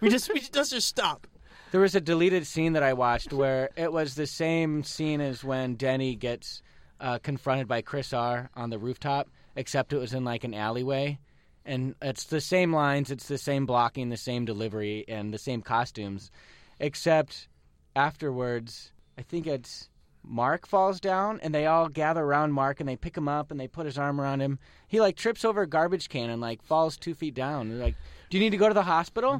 We just we just, let's just stop. There was a deleted scene that I watched where it was the same scene as when Denny gets uh, confronted by Chris R on the rooftop, except it was in like an alleyway. And it's the same lines, it's the same blocking, the same delivery, and the same costumes, except afterwards, I think it's Mark falls down, and they all gather around Mark and they pick him up and they put his arm around him. He like trips over a garbage can and like falls two feet down. They're like, "Do you need to go to the hospital?"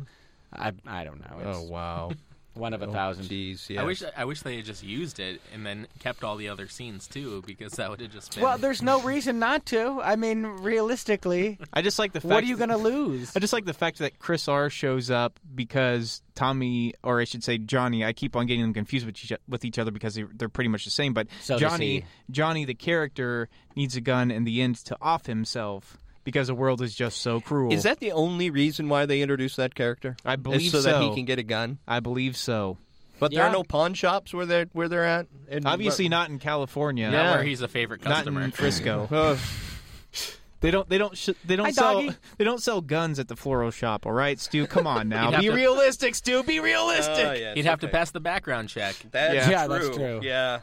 Mm-hmm. I I don't know. It's Oh wow. [LAUGHS] one of a oh, thousand. Jeez. Yeah. I wish I wish they had just used it and then kept all the other scenes too, because that would have just been. Well, there's no reason not to. I mean, realistically, I just like the fact. what are you going to lose? I just like the fact that Chris R shows up because Tommy, or I should say Johnny, I keep on getting them confused with each, with each other because they're, they're pretty much the same. But So Johnny. Johnny, the character, needs a gun in the end to off himself because the world is just so cruel. Is that the only reason why they introduced that character? I believe so, that he can get a gun. I believe so. But there are no pawn shops where they're where they're at. And- Obviously not in California. not Yeah. where he's a favorite customer. Not in Frisco. [LAUGHS] [LAUGHS] Uh, They don't. They don't. Sh- they don't Hi, sell. doggy. [LAUGHS] They don't sell guns at the floral shop. All right, Stu. [LAUGHS] Come on now. Be to- realistic, Stu. Be realistic. oh, yes, He'd have to pass the background check. [LAUGHS] That's Yeah. Yeah, true. that's true. Yeah.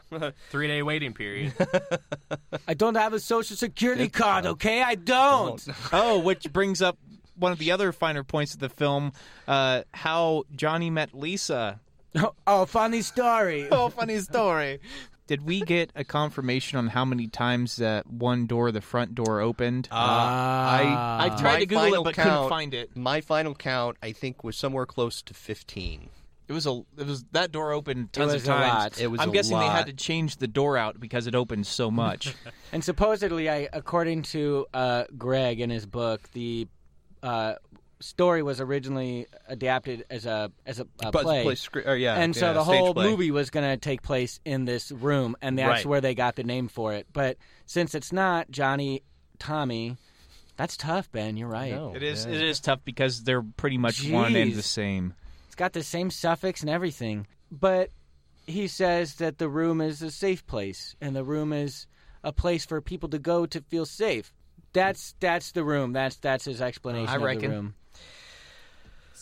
Three day waiting period. I don't have a social security card, okay? I don't. Oh, which brings up one of the other finer points of the film: uh, how Johnny met Lisa. Oh, funny story. Oh, funny story. Did we get a confirmation on how many times that one door, the front door, opened? Uh, I I tried to Google it, but count, couldn't find it. My final count, I think, was somewhere close to fifteen. It was a it was that door opened tons was of a times. lot. It was I'm a guessing they had to change the door out because it opened so much. [LAUGHS] And supposedly, I, according to uh, Greg in his book, the uh, story was originally adapted as a as a, a But play. play scre- or, yeah, and so yeah, the whole play. movie was going to take place in this room, and that's Right. where they got the name for it. But since it's not Johnny, Tommy, that's tough, Ben. You're right. No. it is Yeah. it is tough because they're pretty much one and the same. It's got the same suffix and everything. But he says that the room is a safe place, and the room is a place for people to go to feel safe. That's that's the room. That's that's his explanation I of the reckon.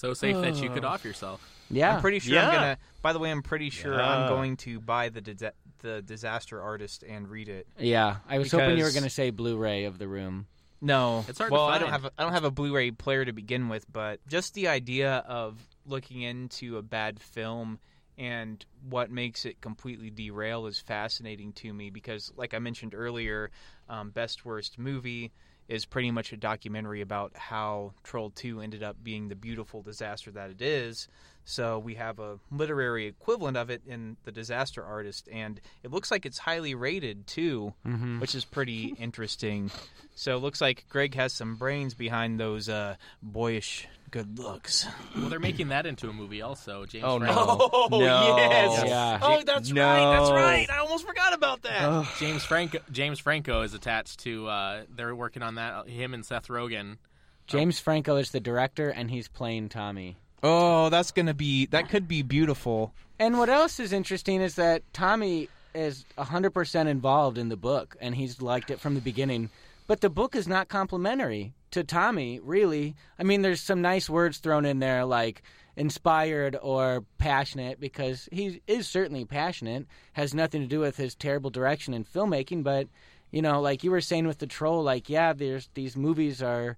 Room. So safe that you could off yourself. Yeah, I'm pretty sure Yeah. I'm gonna. By the way, I'm pretty sure Yeah. I'm going to buy the disa- the Disaster Artist and read it. yeah. I was hoping you were Because- going to say Blu-ray of the room. No, It's hard to well, I don't find. have a, I don't have a Blu-ray player to begin with, but just the idea of looking into a bad film and what makes it completely derail is fascinating to me because, like I mentioned earlier, um, best worst movie is pretty much a documentary about how Troll Two ended up being the beautiful disaster that it is. So we have a literary equivalent of it in the Disaster Artist, and it looks like it's highly rated too, which is pretty [LAUGHS] interesting. So it looks like Greg has some brains behind those uh, boyish good looks. Well, they're making that into a movie also. James Oh, Franco. no. [LAUGHS] Oh No. yes! Yeah. Oh, that's No. right. That's right. I almost forgot about that. James Franco. James Franco is attached to. Uh, they're working on that. Him and Seth Rogen. James Franco is the director, and he's playing Tommy. Oh, that's gonna be that could be beautiful. And what else is interesting is that Tommy is 100% involved in the book, and he's liked it from the beginning. But the book is not complimentary to Tommy, really. I mean, there's some nice words thrown in there, like inspired or passionate, because he is certainly passionate. Has nothing to do with his terrible direction in filmmaking, but you know, like you were saying with the troll, like yeah, there's these movies are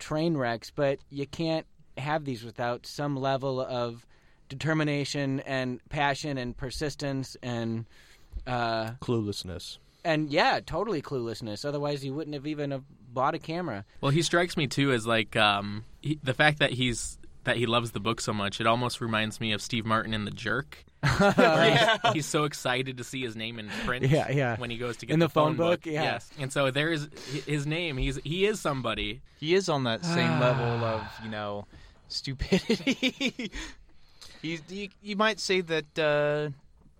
train wrecks, but you can't have these without some level of determination and passion and persistence and uh, Cluelessness. And yeah, totally cluelessness. Otherwise, you wouldn't have even have bought a camera. Well, he strikes me too as like um, he, the fact that he's that he loves the book so much. It almost reminds me of Steve Martin in The Jerk. Where he's, [LAUGHS] he's so excited to see his name in print. Yeah, yeah. When he goes to get In the phone, phone book, yeah. Yes, and so there's his name. He's he is somebody. He is on that same [SIGHS] level of you know stupidity. [LAUGHS] He's you, you might say that uh,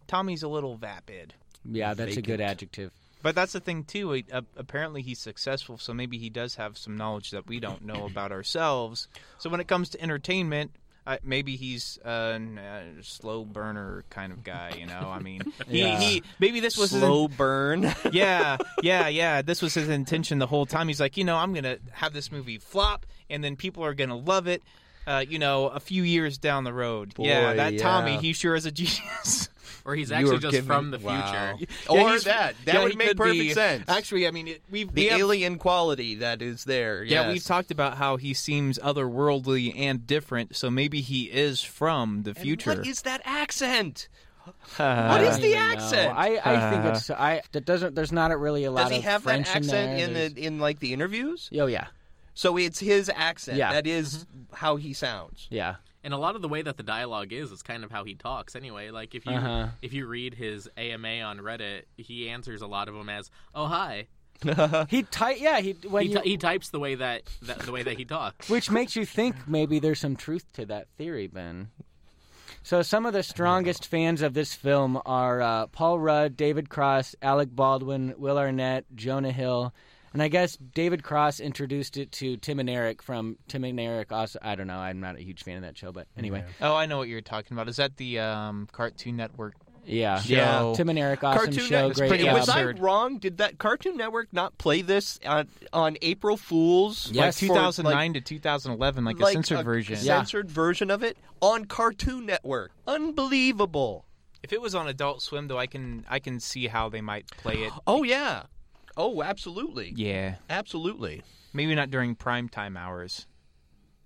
Tommy's a little vapid. Yeah, that's a good adjective. But that's the thing too. He, uh, apparently, he's successful, so maybe he does have some knowledge that we don't know [CLEARS THROAT] about ourselves. So when it comes to entertainment, uh, maybe he's a n- a slow burner kind of guy. You know, I mean, [LAUGHS] he, Yeah. he maybe this was his Slow burn. [LAUGHS] yeah, [LAUGHS] yeah, yeah. This was his intention the whole time. He's like, you know, I'm gonna have this movie flop, and then people are gonna love it. Uh, you know, a few years down the road. yeah, that yeah. Tommy, he sure is a genius. Or he's actually just giving- from the wow. future. Or Yeah, he's- that. That yeah, would make perfect be- sense. Actually, I mean, it, we've the we have- alien quality that is there. Yeah, we've talked about how he seems otherworldly and different, so maybe he is from the And future. What is that accent? Uh, [SIGHS] What I is don't the even know. accent? I, I think [SIGHS] it's I that doesn't. There's not really a lot Does he of have French that accent in, in the in like the interviews? Oh yeah, So it's his accent. Yeah. That is how he sounds. yeah. And a lot of the way that the dialogue is is kind of how he talks anyway. Like if you Uh-huh. if you read his AMA on Reddit, he answers a lot of them as "Oh hi." [LAUGHS] He type. Yeah, he when He, you, t- he types the way that, that the way that he talks. which [LAUGHS] makes you think maybe there's some truth to that theory, Ben. So some of the strongest fans of this film are uh, Paul Rudd, David Cross, Alec Baldwin, Will Arnett, Jonah Hill, and I guess David Cross introduced it to Tim and Eric from Tim and Eric. Also, I don't know. I'm not a huge fan of that show, but anyway, oh, I know what you're talking about. Is that the um, Cartoon Network? yeah, Yeah. Tim and Eric, awesome Cartoon show, Network. great pretty job. Was I wrong? Did that Cartoon Network not play this on, on April Fools? Yes. Like for, 2009 like, to 2011, like, like a censored a version. Censored version of it on Cartoon Network. Unbelievable. If it was on Adult Swim, though, I can I can see how they might play it. Oh yeah. Oh, absolutely. Yeah, Absolutely. maybe not during prime time hours.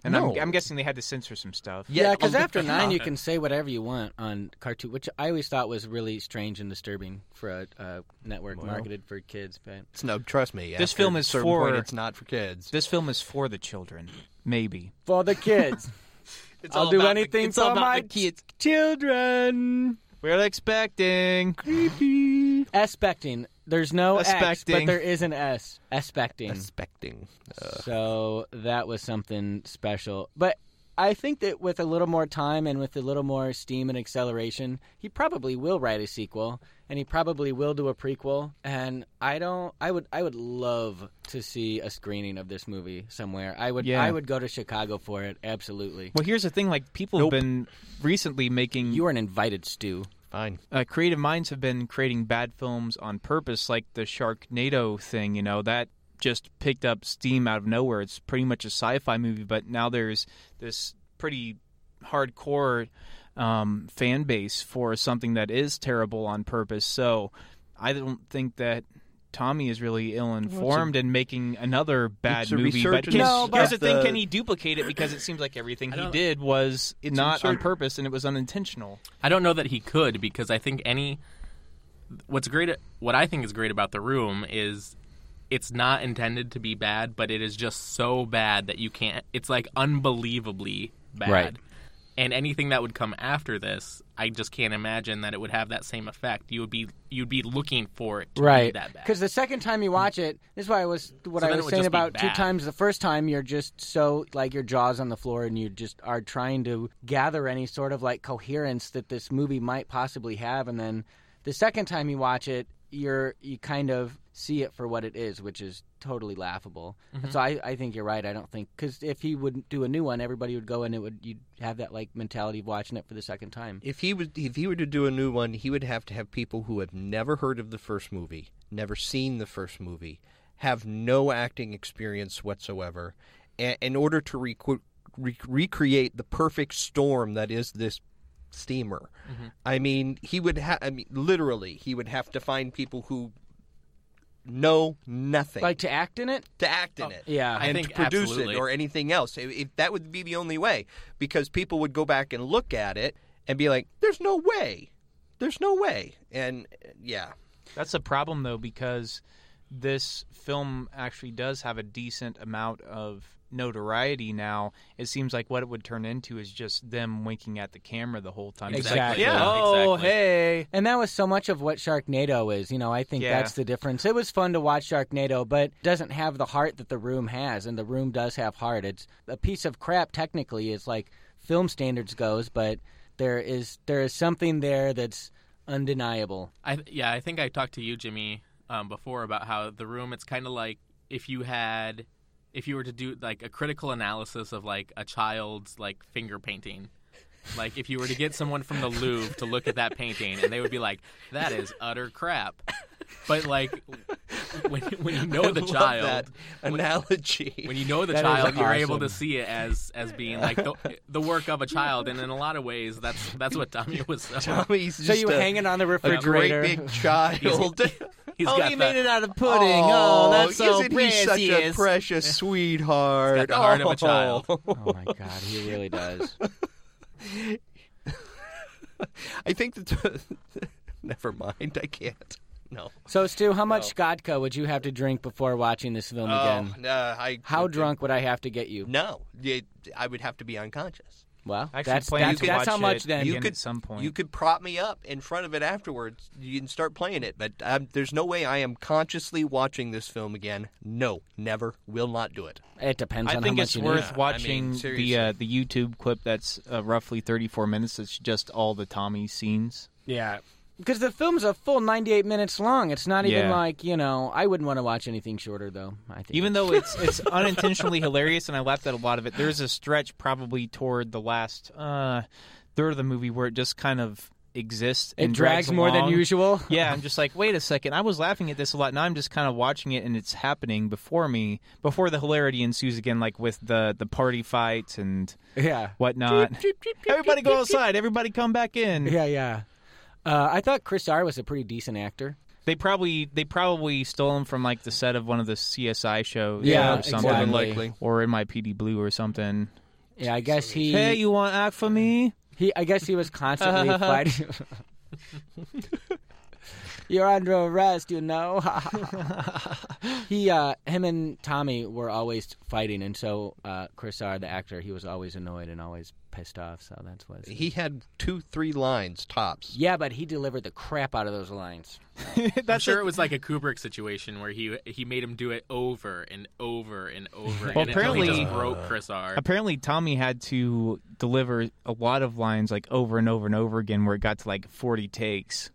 And No. I'm, I'm guessing they had to censor some stuff. Yeah, because after [LAUGHS] nine, you [LAUGHS] can say whatever you want on cartoon, which I always thought was really strange and disturbing for a, a network marketed for kids. But It's no, trust me. This film is certain for- point, it's not for kids. This film is for the children. Maybe. for the kids, [LAUGHS] It's I'll do about the- anything it's for my kids. children. We're expecting. Creepy. Expecting. There's no X, but there is an S. Expecting. Expecting. Uh, So that was something special. But I think that with a little more time and with a little more steam and acceleration, he probably will write a sequel and he probably will do a prequel and I don't I would I would love to see a screening of this movie somewhere. I would Yeah. I would go to Chicago for it absolutely. Well, here's the thing: like people Nope. have been recently making You are an invited Stu. Fine. uh, creative minds have been creating bad films on purpose, like the Sharknado thing. You know that just picked up steam out of nowhere. It's pretty much a sci-fi movie, but now there's this pretty hardcore um, fan base for something that is terrible on purpose. So I don't think that. Tommy is really ill-informed and making another bad movie. But, resurgence can, No, but- here's the thing: can he duplicate it? Because it seems like everything he did was It's not on purpose and it was unintentional. I don't know that he could because I think any what's great what I think is great about the room is it's not intended to be bad, but it is just so bad that you can't it's like unbelievably bad. Right. And anything that would come after this, I just can't imagine that it would have that same effect. You would be you'd be looking for it to be right that bad. because the second time you watch it this is why i was what So i was saying about two times the first time you're just so like your jaws on the floor and you just are trying to gather any sort of like coherence that this movie might possibly have and then the second time you watch it you're you kind of see it for what it is which is totally laughable Mm-hmm. so I, I think you're right i don't think because if he would do a new one everybody would go and it would you'd have that like mentality of watching it for the second time If he was, if he were to do a new one, he would have to have people who have never heard of the first movie, never seen the first movie, have no acting experience whatsoever, a- in order to recu- re- recreate the perfect storm that is this steamer. I mean, he would have. I mean, literally, he would have to find people who know nothing like to act in it to act in oh, it. yeah. I and think to produce absolutely. it or anything else. If, if that would be the only way, because people would go back and look at it and be like, "There's no way, there's no way," and yeah, That's a problem though because this film actually does have a decent amount of notoriety now. It seems like what it would turn into is just them winking at the camera the whole time. It's like, Exactly. Yeah, oh, exactly. hey. And that was so much of what Sharknado is. You know, I think Yeah. that's the difference. It was fun to watch Sharknado, but it doesn't have the heart that the room has, and the room does have heart. It's a piece of crap technically, as like film standards goes, but there is there is something there that's undeniable. I yeah, I think I talked to you, Jimmy, um, before about how the room. It's kind of like if you had, if you were to do like a critical analysis of like a child's like finger painting. Like if you were to get someone from the Louvre to look at that painting, and they would be like, "That is utter crap." But like when when you know I the love child, that analogy. when you know the That is child, you're able to see it as as being like the, the work of a child, and in a lot of ways, that's that's what Tommy was. Uh, Tommy's just So you a, hanging on the refrigerator, a great refrigerator. big child. He's oh, got he the- made it out of pudding. Oh, oh that's so isn't he such a precious. precious [LAUGHS] sweetheart? He's got the heart of a oh. child. [LAUGHS] oh my god, he really does. [LAUGHS] I think that. Never mind. I can't. No. So Stu, how much vodka would you have to drink before watching this film oh, again? Oh, no, I. How drunk would I have to get you? No, it, I would have to be unconscious. Well, Actually, that's plan that's, to that's how much it then. You could- at some point. You could prop me up in front of it afterwards. You can start playing it, but um, there's no way I am consciously watching this film again. No, never, will not do it. It depends I on think how it's much you worth need. I mean, watching the uh, the YouTube clip that's uh, roughly 34 minutes. It's just all the Tommy scenes. Yeah. Because the film's a full 98 minutes long. It's not even Yeah. like, you know, I wouldn't want to watch anything shorter, though. I think. Even though it's it's [LAUGHS] unintentionally hilarious, and I laughed at a lot of it. There's a stretch probably toward the last uh, third of the movie where it just kind of exists. it and drags, more than along. usual. [LAUGHS] Yeah, I'm [LAUGHS] just like, wait a second. I was laughing at this a lot. Now I'm just kind of watching it, and it's happening before me. Before the hilarity ensues again, like with the the party fights and Yeah. whatnot. Everybody go outside. Everybody come back in. Yeah, yeah. Uh, I thought Chris R was a pretty decent actor. They probably they probably stole him from like the set of one of the CSI shows. Yeah, or something. Exactly. likely. Or NYPD Blue or something. Yeah, I guess he. Hey, you want to act for me? He, I guess he was constantly [LAUGHS] fighting. [LAUGHS] You're under arrest, you know. [LAUGHS] he, uh, him and Tommy were always fighting, and so uh, Chris R, the actor, he was always annoyed and always pissed off. So that's what. He had two, three lines tops. Yeah, but he delivered the crap out of those lines. [LAUGHS] I'm sure it was like a Kubrick situation where he he made him do it over and over and over again Well, until he apparently- just broke Chris R. Apparently, Tommy had to deliver a lot of lines like over and over and over again, where it got to like forty takes.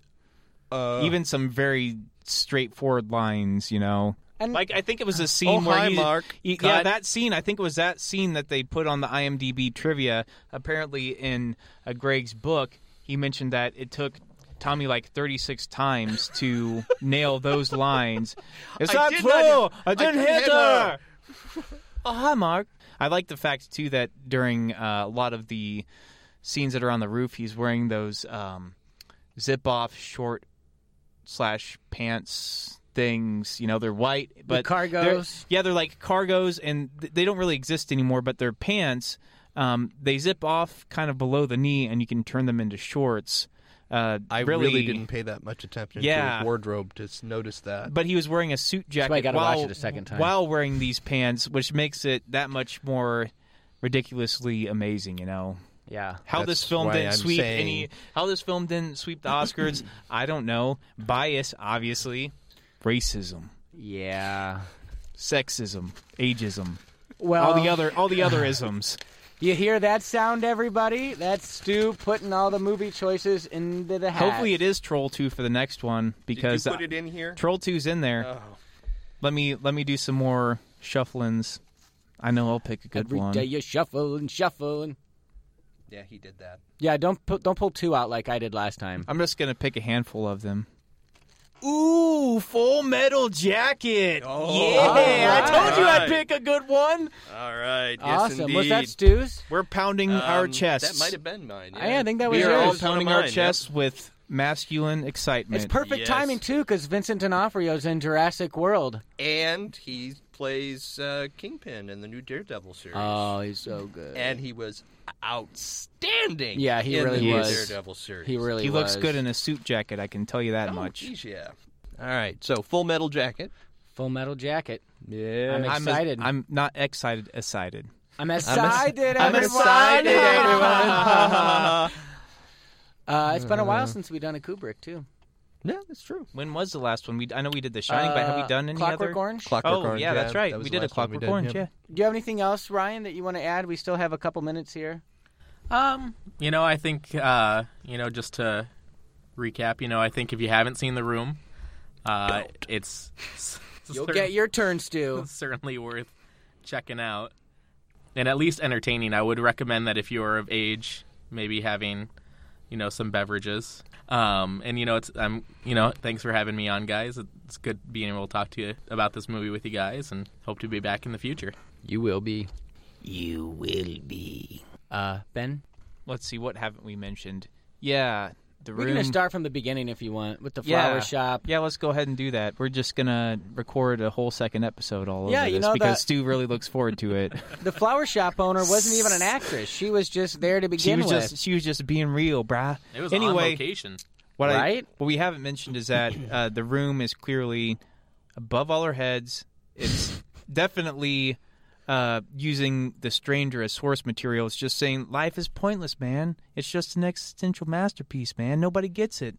Uh, Even some very straightforward lines, you know. And- like I think it was a scene Oh, where hi, he, Mark. he- yeah, that scene. I think it was that scene that they put on the IMDb trivia. Apparently, in uh, Greg's book, he mentioned that it took Tommy like 36 times to [LAUGHS] nail those lines. It's I not did true. not- I I didn't didn't hit hit her. oh, hi, Mark. I like the fact too that during uh, a lot of the scenes that are on the roof, he's wearing those um, zip-off short slash pants things. You know, they're white, but cargos? they're- Yeah, they're like cargos, and th- they don't really exist anymore. But they're pants. Um, they zip off kind of below the knee, and you can turn them into shorts. Uh, I really, didn't pay that much attention to Yeah. his wardrobe to notice that. But he was wearing a suit jacket I gotta watch while, it a second time. while wearing these pants, which makes it that much more ridiculously amazing. You know Yeah. how That's this film didn't I'm sweep saying- any. How this film didn't sweep the Oscars, [CLEARS THROAT] I don't know. Bias, obviously, racism, Yeah. sexism, ageism, Well, all the other all the other [LAUGHS] isms. You hear that sound, everybody? That's Stu putting all the movie choices into the hat. Hopefully, it is Troll Two for the next one because Did you put it in here? Troll 2's in there. Oh. Let me let me do some more shufflings. I know I'll pick a good Every one. day you shuffle and shuffle and Yeah, he did that. yeah. Don't put don't pull two out like I did last time. I'm just gonna pick a handful of them. Ooh, Full Metal Jacket. Oh, yeah, I told you I'd pick a good one. All right. awesome. Was that Stu's? We're pounding our Um, chests. That might have been mine. Yeah, Yeah, I think that was we are yours. all That was one of pounding our mine, chests with masculine excitement. It's perfect Yes. timing too, because Vincent D'Onofrio's in Jurassic World. And he plays uh, Kingpin in the new Daredevil series. Oh, he's so good. and he was outstanding. Yeah, he in really the new was. Daredevil series. he really he looks good in a suit jacket. I can tell you that oh, much. geez, yeah. All right. So Full Metal Jacket. Full Metal Jacket. Yeah. I'm I'm excited. I'm not excited. Excited. I'm excited. I'm everyone. excited, everyone. [LAUGHS] Uh, it's been a while [LAUGHS] since we've done a Kubrick too. Yeah, that's true. When was the last one? We I know we did The Shining, but have we Uh, done any Clockwork other? Orange? Clockwork oh Orange. yeah, that's right. that was we the did a last one we Clockwork did, Orange. yep. Yeah. Do you have anything else, Ryan, that you want to add? We still have a couple minutes here. Um, you know, I think uh, you know, just to recap, you know, I think if you haven't seen The Room, uh, it's [LAUGHS] You'll cer- get your turn, Stu. [LAUGHS] certainly worth checking out, and at least entertaining. I would recommend that if you're of age, maybe having, you know, some beverages. Um, and you know, it's I'm, you know, thanks for having me on, guys. It's good being able to talk to you about this movie with you guys, and hope to be back in the future. You will be. You will be. Uh, Ben, Let's see. What haven't we mentioned? Yeah, the we're gonna start from the beginning if you want with the yeah. flower shop. Yeah, let's go ahead and do that. We're just gonna record a whole second episode all Yeah, over you this know because that- Stu really looks forward to it. [LAUGHS] The flower shop owner wasn't even an actress. She was just there to she begin was with. just she was just being real, brah. It was on anyway. location. What I, Right? what we haven't mentioned is that uh, the room is clearly above all our heads. It's [LAUGHS] definitely uh, using the stranger as source material. It's just saying life is pointless, man. It's just an existential masterpiece, man. Nobody gets it.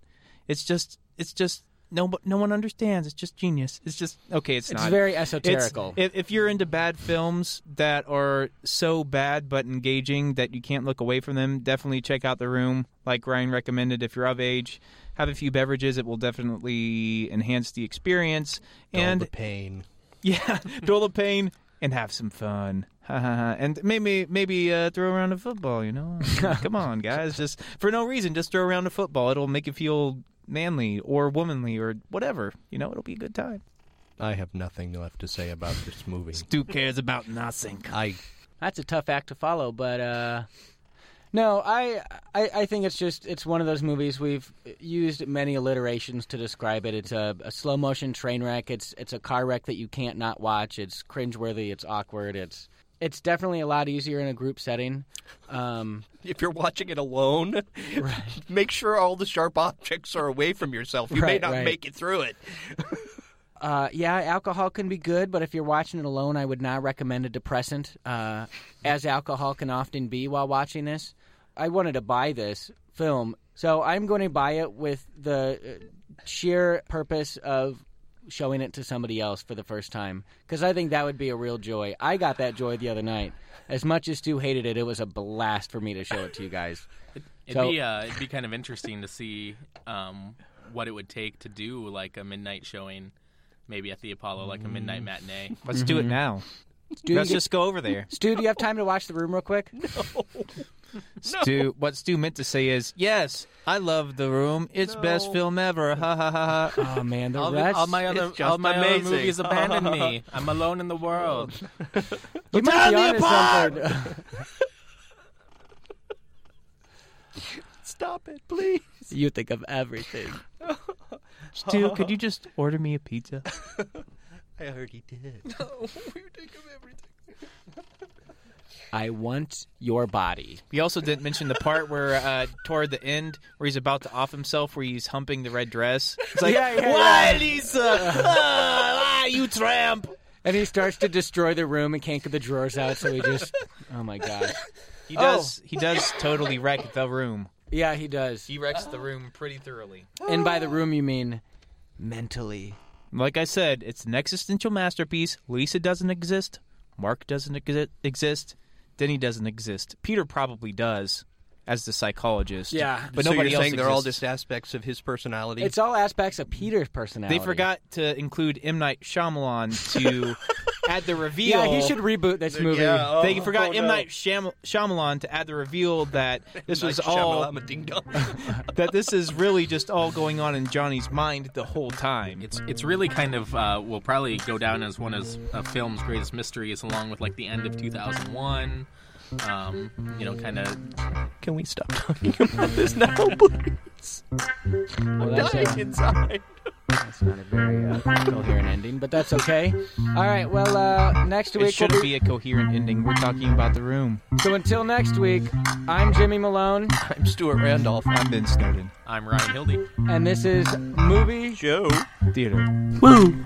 It's just it's just no no one understands. It's just genius. It's just okay. It's, It's not. very It's- esoterical. if, if you're into bad films that are so bad but engaging that you can't look away from them, definitely check out The Room. Like Ryan recommended, if you're of age, have a few beverages. It will definitely enhance the experience. And and the pain. [LAUGHS] yeah, dull the pain and have some fun. and maybe maybe uh, throw around a football. You know, [LAUGHS] come on, guys, just for no reason, just throw around a football. It'll make you feel manly or womanly or whatever. You know, it'll be a good time. I have nothing left to say about this movie. Stu cares about nothing. I That's a tough act to follow, but uh, no, I, I I think it's just it's one of those movies we've used many alliterations to describe it. It's a, a slow motion train wreck. It's it's a car wreck that you can't not watch. It's cringeworthy. It's awkward. It's it's definitely a lot easier in a group setting. Um, [LAUGHS] If you're watching it alone, [LAUGHS] make sure all the sharp objects are away from yourself. You may not right. make it through it. [LAUGHS] Uh, yeah, alcohol can be good, but if you're watching it alone, I would not recommend a depressant, uh, as alcohol can often be while watching this. I wanted to buy this film, so I'm going to buy it with the uh, sheer purpose of showing it to somebody else for the first time, because I think that would be a real joy. I got that joy the other night. As much as Stu hated it, it was a blast for me to show it to you guys. It'd So- be uh, it'd be kind of interesting to see um, what it would take to do like a midnight showing, maybe at the Apollo, like a midnight matinee. [LAUGHS] Let's do it now. Stu, Let's you, just go over there. Stu, do you have time to watch the room real quick? [LAUGHS] [LAUGHS] Stu, what Stu meant to say is, yes, I love the room. It's best film ever. [LAUGHS] Ha ha ha ha. Oh man, the All, rest. all my other, just all my other movies abandoned me. [LAUGHS] I'm alone in the world. you might be onto something. Stop it, please. you think of everything. Stu, could you just order me a pizza? I already did. I want your body. We also didn't mention the part where, uh, toward the end, where he's about to off himself, where he's humping the red dress. It's like, Yeah, yeah, why, yeah. Lisa? ah, you tramp. And he starts to destroy the room and can't get the drawers out, so he just. Oh my gosh. He does. He does totally wreck the room. Yeah, he does. He wrecks the room pretty thoroughly. And by the room, you mean mentally. Like I said, it's an existential masterpiece. Lisa doesn't exist. Mark doesn't exi- exist. Denny doesn't exist. Peter probably does, as the psychologist. Yeah. but so nobody you're else saying they're all just aspects of his personality. It's all aspects of Peter's personality. They forgot to include M Night Shyamalan to [LAUGHS] add the reveal. Yeah, he should reboot this movie. Yeah, They oh, forgot oh, M. Night Shyam- Shyamalan to add the reveal that [LAUGHS] this was all Shyamalan, ding dong. [LAUGHS] that this is really just all going on in Johnny's mind the whole time. It's it's really kind of uh, will probably go down as one of uh, film's greatest mysteries, along with like the end of 2001. Um, you know, kind of Can we stop talking about this now, [LAUGHS] please? Well, that's, Dying uh, inside. that's not a very uh, coherent ending, but that's okay. All right, well, uh, next It week. we'll shouldn't be- be a coherent ending. We're talking about the room. So until next week, I'm Jimmy Malone, [LAUGHS] I'm Stuart Randolph. I'm Ben Snowden. I'm Ryan Hildy. and this is Movie Joe. Theater. Woo!